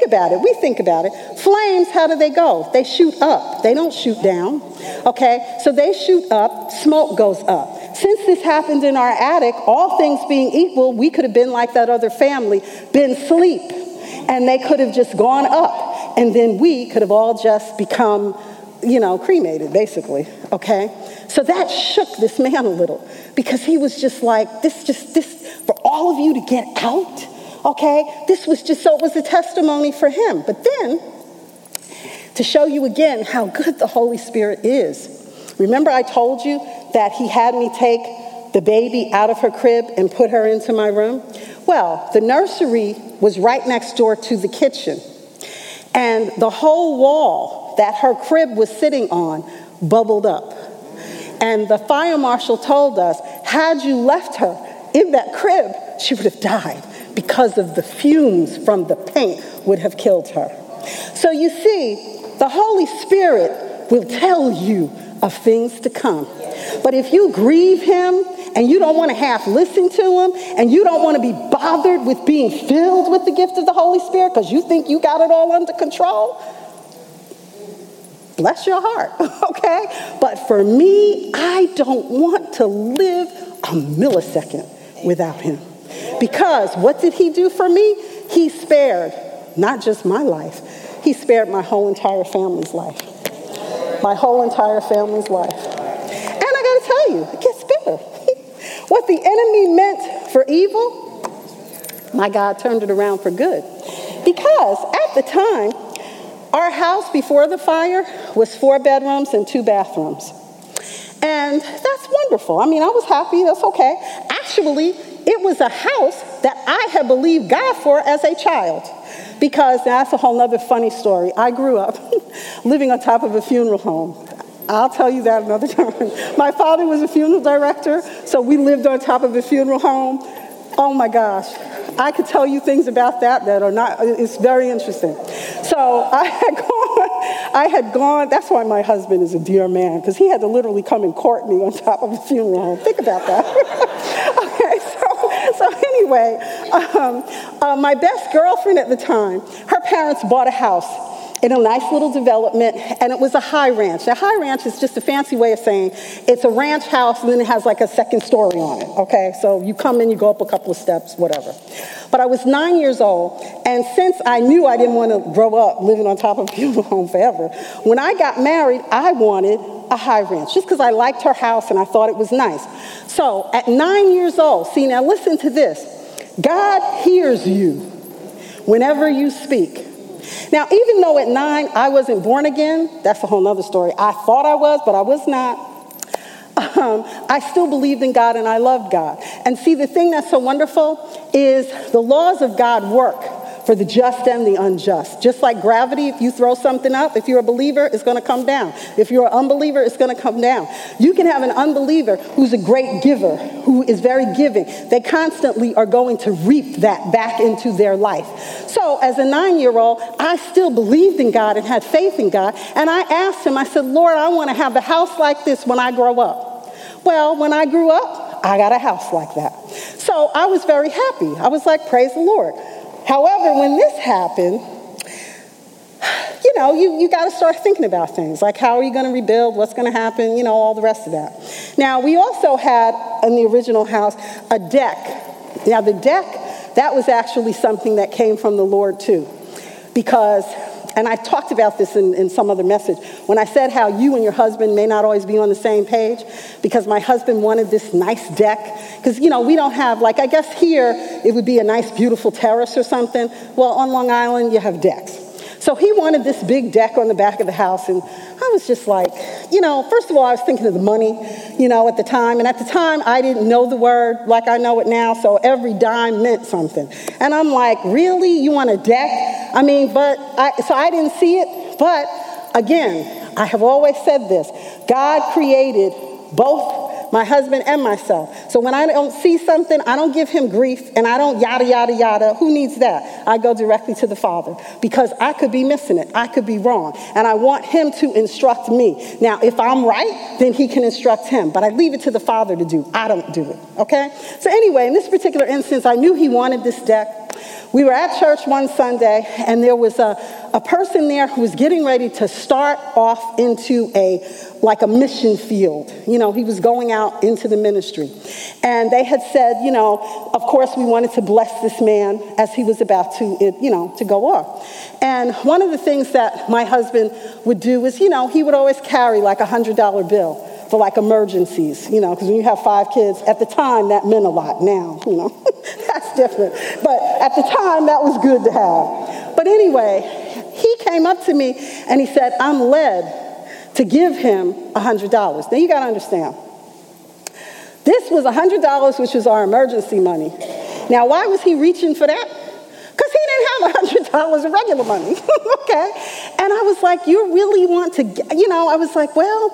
About it. We think about it. Flames, how do they go? They shoot up. They don't shoot down. Okay? So they shoot up, smoke goes up. Since this happened in our attic, all things being equal, we could have been like that other family, been asleep, and they could have just gone up. And then we could have all just become, you know, cremated, basically. Okay? So that shook this man a little because he was just like, this just, this, for all of you to get out, okay? This was just, so it was a testimony for him. But then, to show you again how good the Holy Spirit is, remember I told you that he had me take the baby out of her crib and put her into my room? Well, the nursery was right next door to the kitchen. And the whole wall that her crib was sitting on bubbled up. And the fire marshal told us, had you left her in that crib, she would have died because of the fumes from the paint would have killed her. So you see, the Holy Spirit will tell you of things to come. But if you grieve him and you don't want to half listen to him and you don't want to be bothered with being filled with the gift of the Holy Spirit because you think you got it all under control, bless your heart, *laughs* okay? But for me, I don't want to live a millisecond without him. Because what did he do for me? He spared not just my life, he spared my whole entire family's life. My whole entire family's life. And I gotta tell you, it gets better. *laughs* what the enemy meant for evil, my God turned it around for good. Because at the time, our house before the fire was four bedrooms and two bathrooms. And that's wonderful. I mean, I was happy, that's okay. Actually, it was a house that I had believed God for as a child. Because that's a whole other funny story. I grew up *laughs* living on top of a funeral home. I'll tell you that another *laughs* time. My father was a funeral director, so we lived on top of a funeral home. Oh my gosh. I could tell you things about that that are not, it's very interesting. So I had *laughs* gone, I had gone, that's why my husband is a dear man, because he had to literally come and court me on top of a funeral home. Think about that. So *laughs* anyway, um, uh, my best girlfriend at the time, her parents bought a house in a nice little development, and it was a high ranch. Now, high ranch is just a fancy way of saying it's a ranch house and then it has like a second story on it, okay? So you come in, you go up a couple of steps, whatever. But I was nine years old, and since I knew I didn't want to grow up living on top of a funeral home forever, when I got married, I wanted a high ranch just because I liked her house and I thought it was nice. So at nine years old, see, now listen to this God hears you whenever you speak. Now, even though at nine I wasn't born again, that's a whole other story. I thought I was, but I was not. Um, I still believed in God and I loved God. And see, the thing that's so wonderful is the laws of God work for the just and the unjust. Just like gravity, if you throw something up, if you're a believer, it's going to come down. If you're an unbeliever, it's going to come down. You can have an unbeliever who's a great giver, who is very giving. They constantly are going to reap that back into their life. So, as a nine year old, I still believed in God and had faith in God. And I asked him, I said, Lord, I want to have a house like this when I grow up. Well, when I grew up, I got a house like that. So I was very happy. I was like, praise the Lord. However, when this happened, you know, you, you got to start thinking about things like how are you going to rebuild, what's going to happen, you know, all the rest of that. Now, we also had in the original house a deck. Now, the deck, that was actually something that came from the Lord too. Because, and I talked about this in, in some other message, when I said how you and your husband may not always be on the same page, because my husband wanted this nice deck. Because, you know, we don't have, like, I guess here it would be a nice, beautiful terrace or something. Well, on Long Island, you have decks. So he wanted this big deck on the back of the house, and I was just like, you know, first of all, I was thinking of the money, you know, at the time. And at the time, I didn't know the word like I know it now, so every dime meant something. And I'm like, really? You want a deck? I mean, but I, so I didn't see it. But again, I have always said this God created both my husband and myself. So when I don't see something, I don't give him grief and I don't yada, yada, yada. Who needs that? I go directly to the Father because I could be missing it. I could be wrong. And I want him to instruct me. Now, if I'm right, then he can instruct him. But I leave it to the Father to do. I don't do it. Okay? So anyway, in this particular instance, I knew he wanted this deck. We were at church one Sunday, and there was a, a person there who was getting ready to start off into a like a mission field. You know, he was going out into the ministry. And they had said, you know, of course we wanted to bless this man as he was about to, you know, to go off. And one of the things that my husband would do is, you know, he would always carry like a $100 bill for like emergencies, you know, because when you have five kids, at the time that meant a lot. Now, you know, *laughs* that's different. But at the time, that was good to have. But anyway, he came up to me and he said, I'm led to give him $100. Now you got to understand. This was $100, which was our emergency money. Now, why was he reaching for that? Because he didn't have $100 of regular money, *laughs* okay? And I was like, you really want to, you know, I was like, well,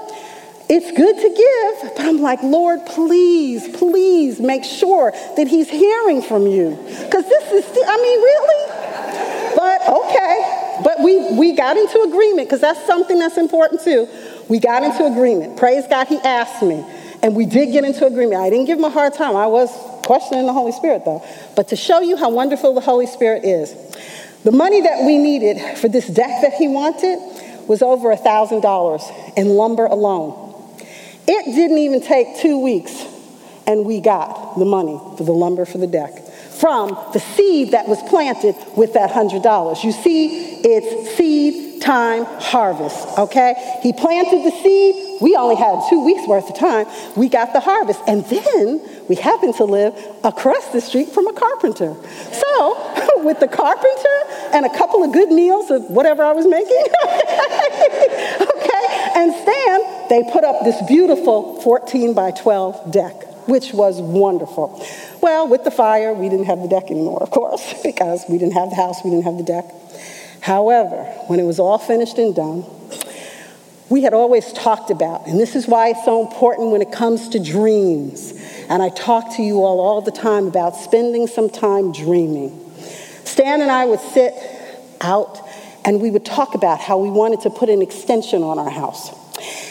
it's good to give, but I'm like, Lord, please, please make sure that he's hearing from you. Because this is, I mean, really? But okay. But we, we got into agreement because that's something that's important too. We got into agreement. Praise God, he asked me. And we did get into agreement. I didn't give him a hard time. I was questioning the Holy Spirit though. But to show you how wonderful the Holy Spirit is, the money that we needed for this deck that he wanted was over a $1,000 in lumber alone. It didn't even take two weeks, and we got the money for the lumber for the deck from the seed that was planted with that $100. You see, it's seed time harvest, okay? He planted the seed. We only had two weeks worth of time. We got the harvest. And then we happened to live across the street from a carpenter. So, *laughs* with the carpenter and a couple of good meals of whatever I was making, *laughs* okay, and Stan they put up this beautiful 14 by 12 deck, which was wonderful. Well, with the fire, we didn't have the deck anymore, of course, *laughs* because we didn't have the house, we didn't have the deck. However, when it was all finished and done, we had always talked about, and this is why it's so important when it comes to dreams. And I talk to you all all the time about spending some time dreaming. Stan and I would sit out and we would talk about how we wanted to put an extension on our house.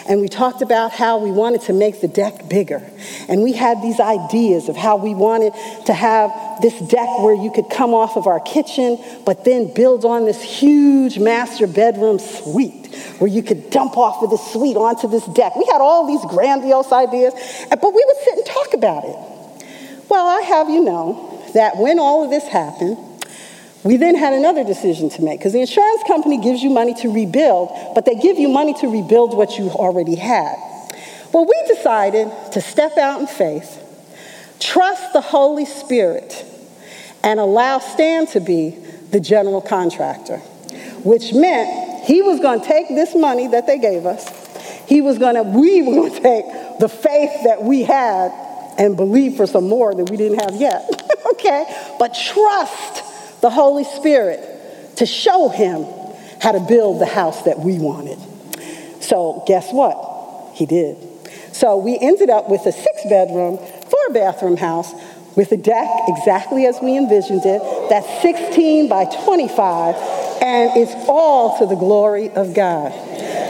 And we talked about how we wanted to make the deck bigger. And we had these ideas of how we wanted to have this deck where you could come off of our kitchen, but then build on this huge master bedroom suite where you could dump off of this suite onto this deck. We had all these grandiose ideas, but we would sit and talk about it. Well, I have you know that when all of this happened, we then had another decision to make because the insurance company gives you money to rebuild, but they give you money to rebuild what you already had. Well, we decided to step out in faith, trust the Holy Spirit, and allow Stan to be the general contractor, which meant he was going to take this money that they gave us. He was going to, we were going to take the faith that we had and believe for some more that we didn't have yet. *laughs* okay? But trust the Holy Spirit to show him how to build the house that we wanted. So, guess what? He did. So, we ended up with a six bedroom, four bathroom house with a deck exactly as we envisioned it. That's 16 by 25, and it's all to the glory of God.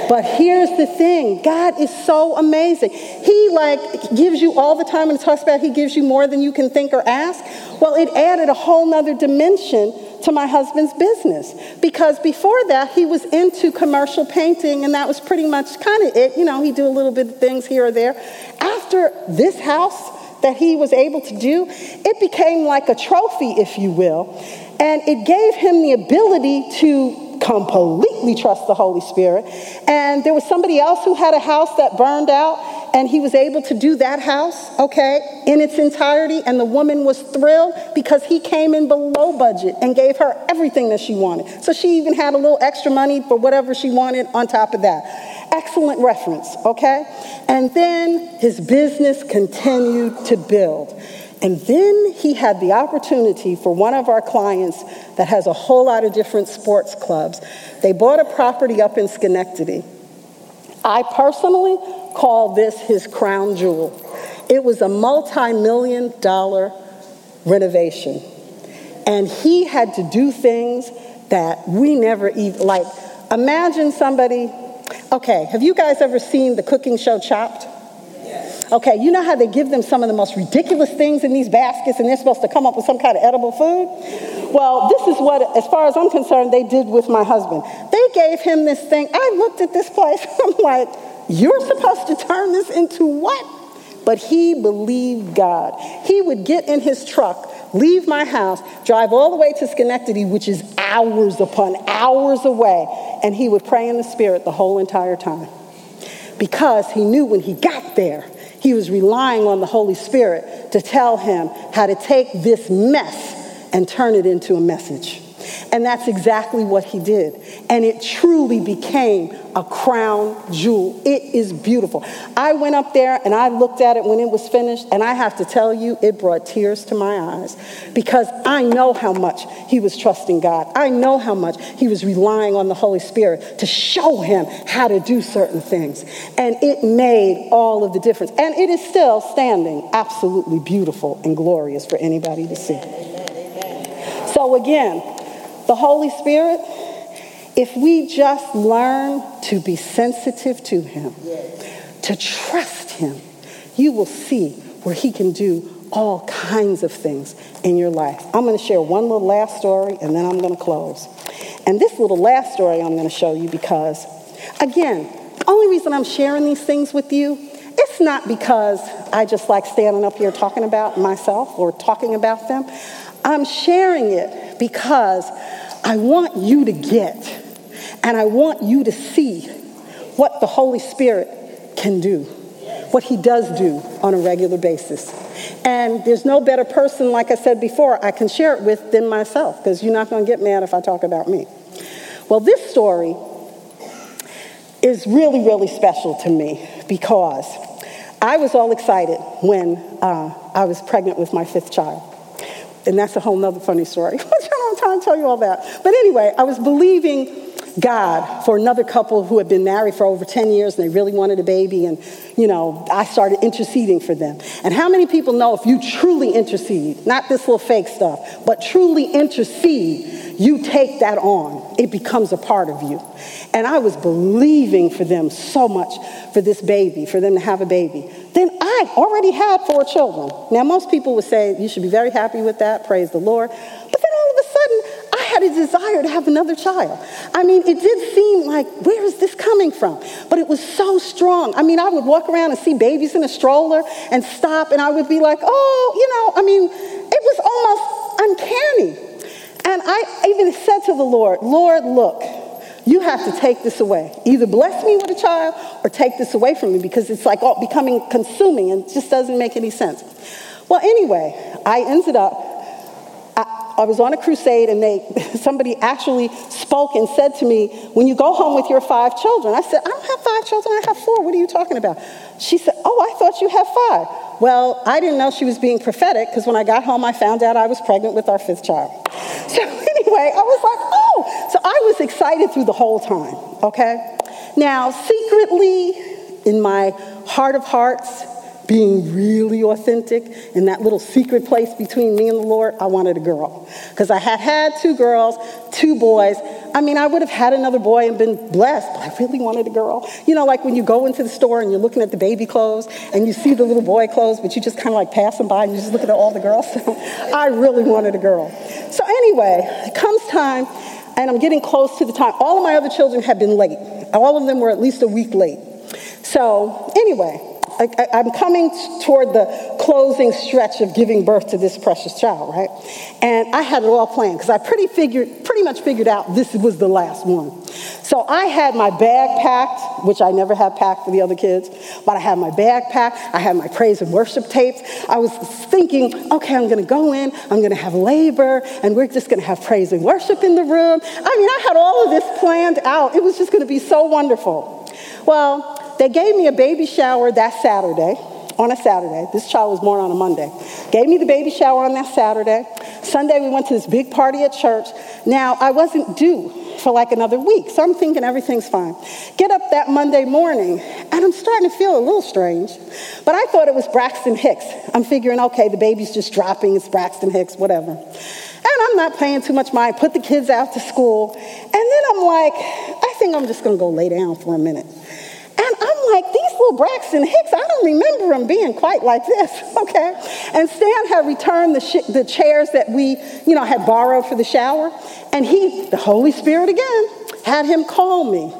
But here's the thing God is so amazing. He like gives you all the time and talks about he gives you more than you can think or ask. Well, it added a whole nother dimension to my husband's business because before that he was into commercial painting and that was pretty much kind of it. You know, he'd do a little bit of things here or there. After this house that he was able to do, it became like a trophy, if you will. And it gave him the ability to completely trust the Holy Spirit. And there was somebody else who had a house that burned out, and he was able to do that house, okay, in its entirety. And the woman was thrilled because he came in below budget and gave her everything that she wanted. So she even had a little extra money for whatever she wanted on top of that. Excellent reference, okay? And then his business continued to build. And then he had the opportunity for one of our clients that has a whole lot of different sports clubs. They bought a property up in Schenectady. I personally call this his crown jewel. It was a multi million dollar renovation. And he had to do things that we never even, like, imagine somebody, okay, have you guys ever seen the cooking show Chopped? Yes. Okay, you know how they give them some of the most ridiculous things in these baskets and they're supposed to come up with some kind of edible food? Well, this is what, as far as I'm concerned, they did with my husband. They gave him this thing. I looked at this place, *laughs* I'm like, you're supposed to turn this into what? But he believed God. He would get in his truck, leave my house, drive all the way to Schenectady, which is hours upon hours away, and he would pray in the Spirit the whole entire time. Because he knew when he got there, he was relying on the Holy Spirit to tell him how to take this mess and turn it into a message. And that's exactly what he did. And it truly became a crown jewel. It is beautiful. I went up there and I looked at it when it was finished, and I have to tell you, it brought tears to my eyes because I know how much he was trusting God. I know how much he was relying on the Holy Spirit to show him how to do certain things. And it made all of the difference. And it is still standing absolutely beautiful and glorious for anybody to see. So, again, the Holy Spirit, if we just learn to be sensitive to Him, to trust Him, you will see where He can do all kinds of things in your life. I'm going to share one little last story and then I'm going to close. And this little last story I'm going to show you because, again, the only reason I'm sharing these things with you, it's not because I just like standing up here talking about myself or talking about them. I'm sharing it because I want you to get and I want you to see what the Holy Spirit can do, what He does do on a regular basis. And there's no better person, like I said before, I can share it with than myself because you're not going to get mad if I talk about me. Well, this story is really, really special to me because I was all excited when uh, I was pregnant with my fifth child. And that's a whole nother funny story. I don't have time to tell you all that. But anyway, I was believing God for another couple who had been married for over 10 years and they really wanted a baby. And, you know, I started interceding for them. And how many people know if you truly intercede, not this little fake stuff, but truly intercede, you take that on? It becomes a part of you. And I was believing for them so much for this baby, for them to have a baby. Then I already had four children. Now, most people would say you should be very happy with that, praise the Lord. But then all of a sudden, I had a desire to have another child. I mean, it did seem like, where is this coming from? But it was so strong. I mean, I would walk around and see babies in a stroller and stop, and I would be like, oh, you know, I mean, it was almost uncanny. And I even said to the Lord, Lord, look, you have to take this away. Either bless me with a child or take this away from me because it's like all becoming consuming and just doesn't make any sense. Well, anyway, I ended up, I, I was on a crusade and they, *laughs* somebody actually spoke and said to me, when you go home with your five children, I said, I don't have five children, I have four. What are you talking about? She said, Oh, I thought you had five. Well, I didn't know she was being prophetic because when I got home, I found out I was pregnant with our fifth child. *laughs* So anyway, I was like, oh. So I was excited through the whole time, okay? Now, secretly, in my heart of hearts, being really authentic in that little secret place between me and the Lord, I wanted a girl. Because I had had two girls, two boys. I mean, I would have had another boy and been blessed, but I really wanted a girl. You know, like when you go into the store and you're looking at the baby clothes and you see the little boy clothes, but you just kind of like pass them by and you just look at all the girls. *laughs* I really wanted a girl. So anyway, it comes time and I'm getting close to the time. All of my other children have been late. All of them were at least a week late. So, anyway, I, am coming toward the closing stretch of giving birth to this precious child, right? And I had it all planned because I pretty figured, pretty much figured out this was the last one. So I had my bag packed, which I never had packed for the other kids, but I had my bag packed. I had my praise and worship tapes. I was thinking, okay, I'm going to go in, I'm going to have labor, and we're just going to have praise and worship in the room. I mean, I had all of this planned out. It was just going to be so wonderful. Well, they gave me a baby shower that Saturday, on a Saturday. This child was born on a Monday. Gave me the baby shower on that Saturday. Sunday, we went to this big party at church. Now, I wasn't due for like another week, so I'm thinking everything's fine. Get up that Monday morning, and I'm starting to feel a little strange. But I thought it was Braxton Hicks. I'm figuring, okay, the baby's just dropping, it's Braxton Hicks, whatever. And I'm not paying too much mind, put the kids out to school. And then I'm like, I think I'm just gonna go lay down for a minute. And I'm like, these little Braxton Hicks, I don't remember them being quite like this, *laughs* okay? And Stan had returned the, sh- the chairs that we, you know, had borrowed for the shower. And he, the Holy Spirit again, had him call me.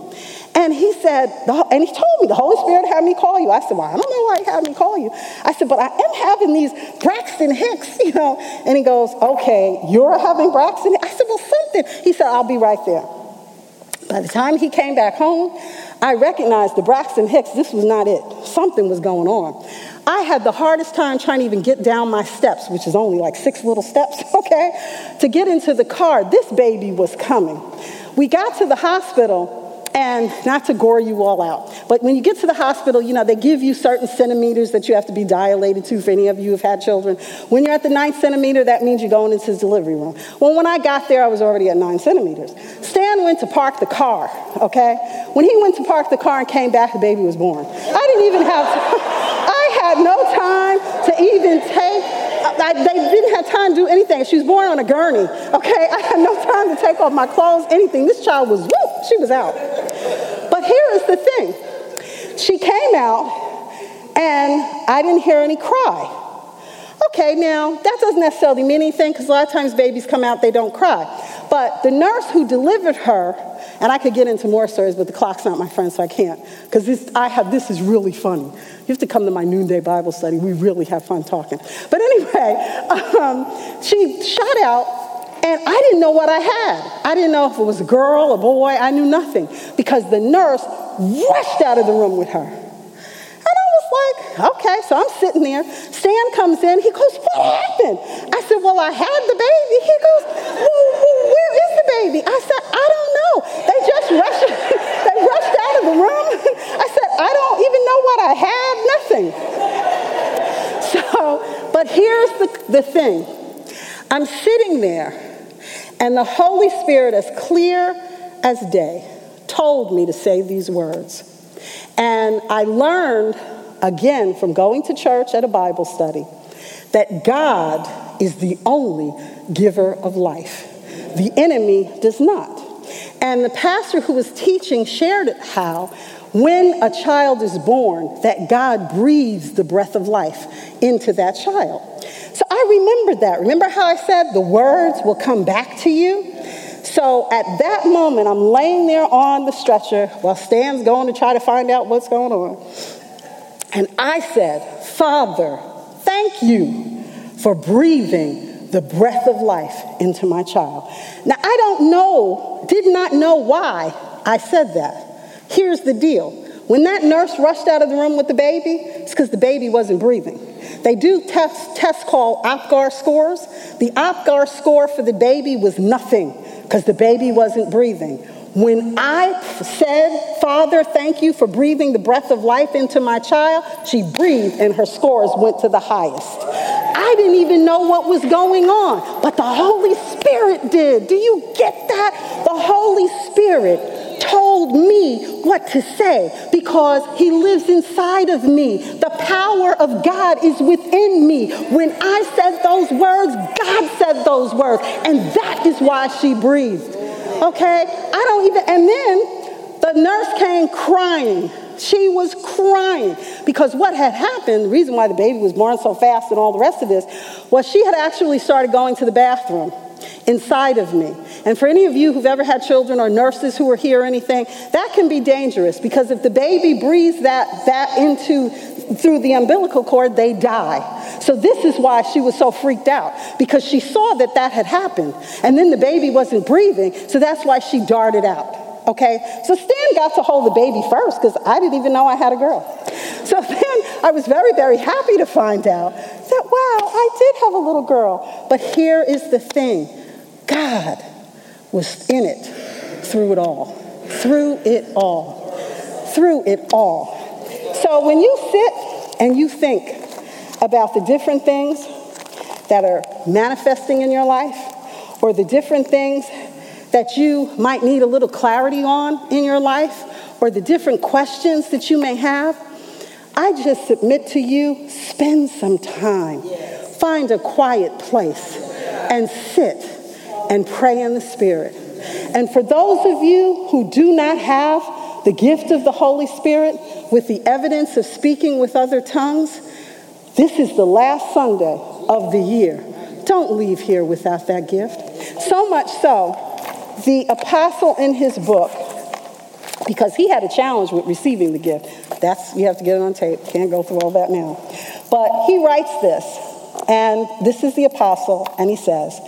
And he said, and he told me, the Holy Spirit had me call you. I said, well, I don't know why he had me call you. I said, but I am having these Braxton Hicks, *laughs* you know. And he goes, okay, you're having Braxton I said, well, something. He said, I'll be right there. By the time he came back home, I recognized the Braxton Hicks, this was not it. Something was going on. I had the hardest time trying to even get down my steps, which is only like six little steps, *laughs* okay, to get into the car. This baby was coming. We got to the hospital, and not to gore you all out, but when you get to the hospital, you know, they give you certain centimeters that you have to be dilated to for any of you who've had children. When you're at the ninth centimeter, that means you're going into the delivery room. Well, when I got there, I was already at nine centimeters. Stan went to park the car, okay? When he went to park the car and came back, the baby was born. I didn't even have, *laughs* I had no time to even take I, they didn't have time to do anything. She was born on a gurney, okay? I had no time to take off my clothes, anything. This child was, whoop, she was out. But here is the thing she came out, and I didn't hear any cry. Okay, now that doesn't necessarily mean anything because a lot of times babies come out, they don't cry. But the nurse who delivered her, and I could get into more stories, but the clock's not my friend, so I can't. Because this, I have, this is really funny. You have to come to my noonday Bible study. We really have fun talking. But anyway, *laughs* um, she shot out, and I didn't know what I had. I didn't know if it was a girl, a boy. I knew nothing because the nurse rushed out of the room with her. And I was like, okay, so I'm sitting there. Stan comes in. He goes, what happened? I said, well, I had the baby. He goes, well, where is the baby? I said, I don't know. They just rushed, *laughs* they rushed out of the room. *laughs* I said, I don't even know what I had, nothing. *laughs* So, but here's the, the thing. I'm sitting there, and the Holy Spirit, as clear as day, told me to say these words. And I learned, again, from going to church at a Bible study, that God is the only giver of life. The enemy does not. And the pastor who was teaching shared how when a child is born, that God breathes the breath of life into that child. So I remembered that. Remember how I said the words will come back to you? So at that moment, I'm laying there on the stretcher while Stan's going to try to find out what's going on. And I said, Father, thank you for breathing the breath of life into my child. Now, I don't know, did not know why I said that. Here's the deal. When that nurse rushed out of the room with the baby, it's because the baby wasn't breathing. They do tests, tests called APGAR scores. The APGAR score for the baby was nothing because the baby wasn't breathing. When I said, Father, thank you for breathing the breath of life into my child, she breathed and her scores went to the highest. I didn't even know what was going on, but the Holy Spirit did. Do you get that? The Holy Spirit told me what to say because he lives inside of me. The power of God is within me. When I said those words, God said those words. And that is why she breathed. Okay? I don't even, and then the nurse came crying. She was crying because what had happened, the reason why the baby was born so fast and all the rest of this, was she had actually started going to the bathroom inside of me. And for any of you who've ever had children or nurses who are here or anything, that can be dangerous because if the baby breathes that, that into through the umbilical cord, they die. So this is why she was so freaked out because she saw that that had happened. And then the baby wasn't breathing, so that's why she darted out. Okay, so Stan got to hold the baby first because I didn't even know I had a girl. So *laughs* then I was very, very happy to find out that, wow, I did have a little girl. But here is the thing God was in it through it all, through it all, through it all. So when you sit and you think about the different things that are manifesting in your life, or the different things that you might need a little clarity on in your life, or the different questions that you may have, I just submit to you spend some time. Find a quiet place and sit and pray in the Spirit. And for those of you who do not have the gift of the Holy Spirit with the evidence of speaking with other tongues, this is the last Sunday of the year. Don't leave here without that gift. So much so the apostle in his book, because he had a challenge with receiving the gift. That's you have to get it on tape. Can't go through all that now. But he writes this, and this is the apostle, and he says,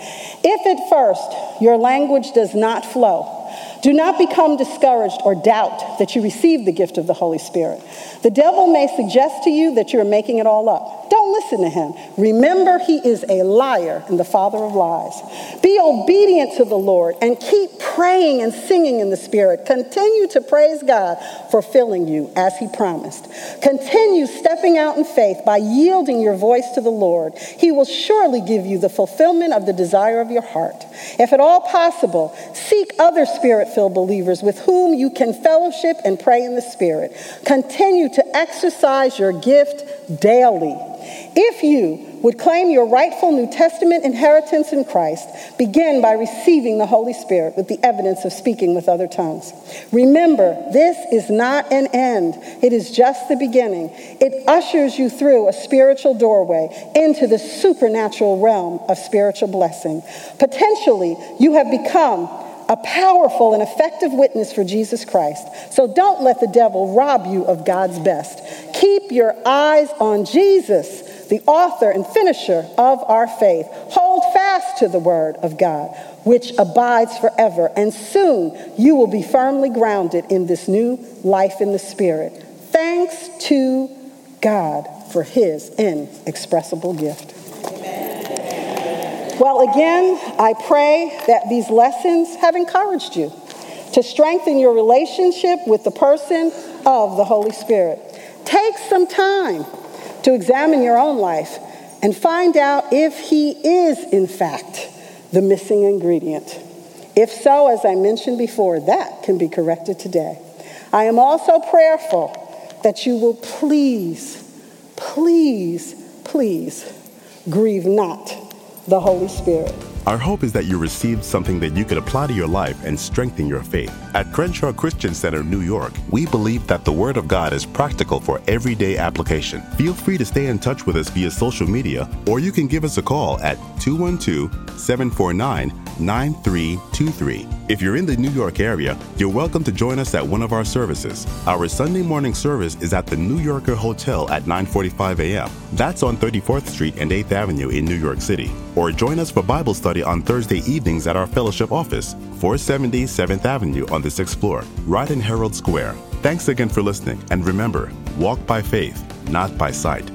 If at first your language does not flow, do not become discouraged or doubt that you received the gift of the Holy Spirit. The devil may suggest to you that you're making it all up. Don't listen to him. Remember, he is a liar and the father of lies. Be obedient to the Lord and keep praying and singing in the Spirit. Continue to praise God for filling you as he promised. Continue stepping out in faith by yielding your voice to the Lord. He will surely give you the fulfillment of the desire of your heart. If at all possible, seek other spirit filled believers with whom you can fellowship and pray in the Spirit. Continue to exercise your gift daily. If you would claim your rightful New Testament inheritance in Christ, begin by receiving the Holy Spirit with the evidence of speaking with other tongues. Remember, this is not an end, it is just the beginning. It ushers you through a spiritual doorway into the supernatural realm of spiritual blessing. Potentially, you have become a powerful and effective witness for Jesus Christ. So don't let the devil rob you of God's best. Keep your eyes on Jesus the author and finisher of our faith. Hold fast to the word of God, which abides forever, and soon you will be firmly grounded in this new life in the Spirit. Thanks to God for his inexpressible gift. Well, again, I pray that these lessons have encouraged you to strengthen your relationship with the person of the Holy Spirit. Take some time to examine your own life and find out if he is, in fact, the missing ingredient. If so, as I mentioned before, that can be corrected today. I am also prayerful that you will please, please, please grieve not the Holy Spirit. Our hope is that you received something that you could apply to your life and strengthen your faith. At Crenshaw Christian Center, New York, we believe that the Word of God is practical for everyday application. Feel free to stay in touch with us via social media, or you can give us a call at 212 749 9323. If you're in the New York area, you're welcome to join us at one of our services. Our Sunday morning service is at the New Yorker Hotel at 9:45 a.m. That's on 34th Street and 8th Avenue in New York City. Or join us for Bible on Thursday evenings at our fellowship office, 470 7th Avenue on the 6th floor, right in Herald Square. Thanks again for listening, and remember, walk by faith, not by sight.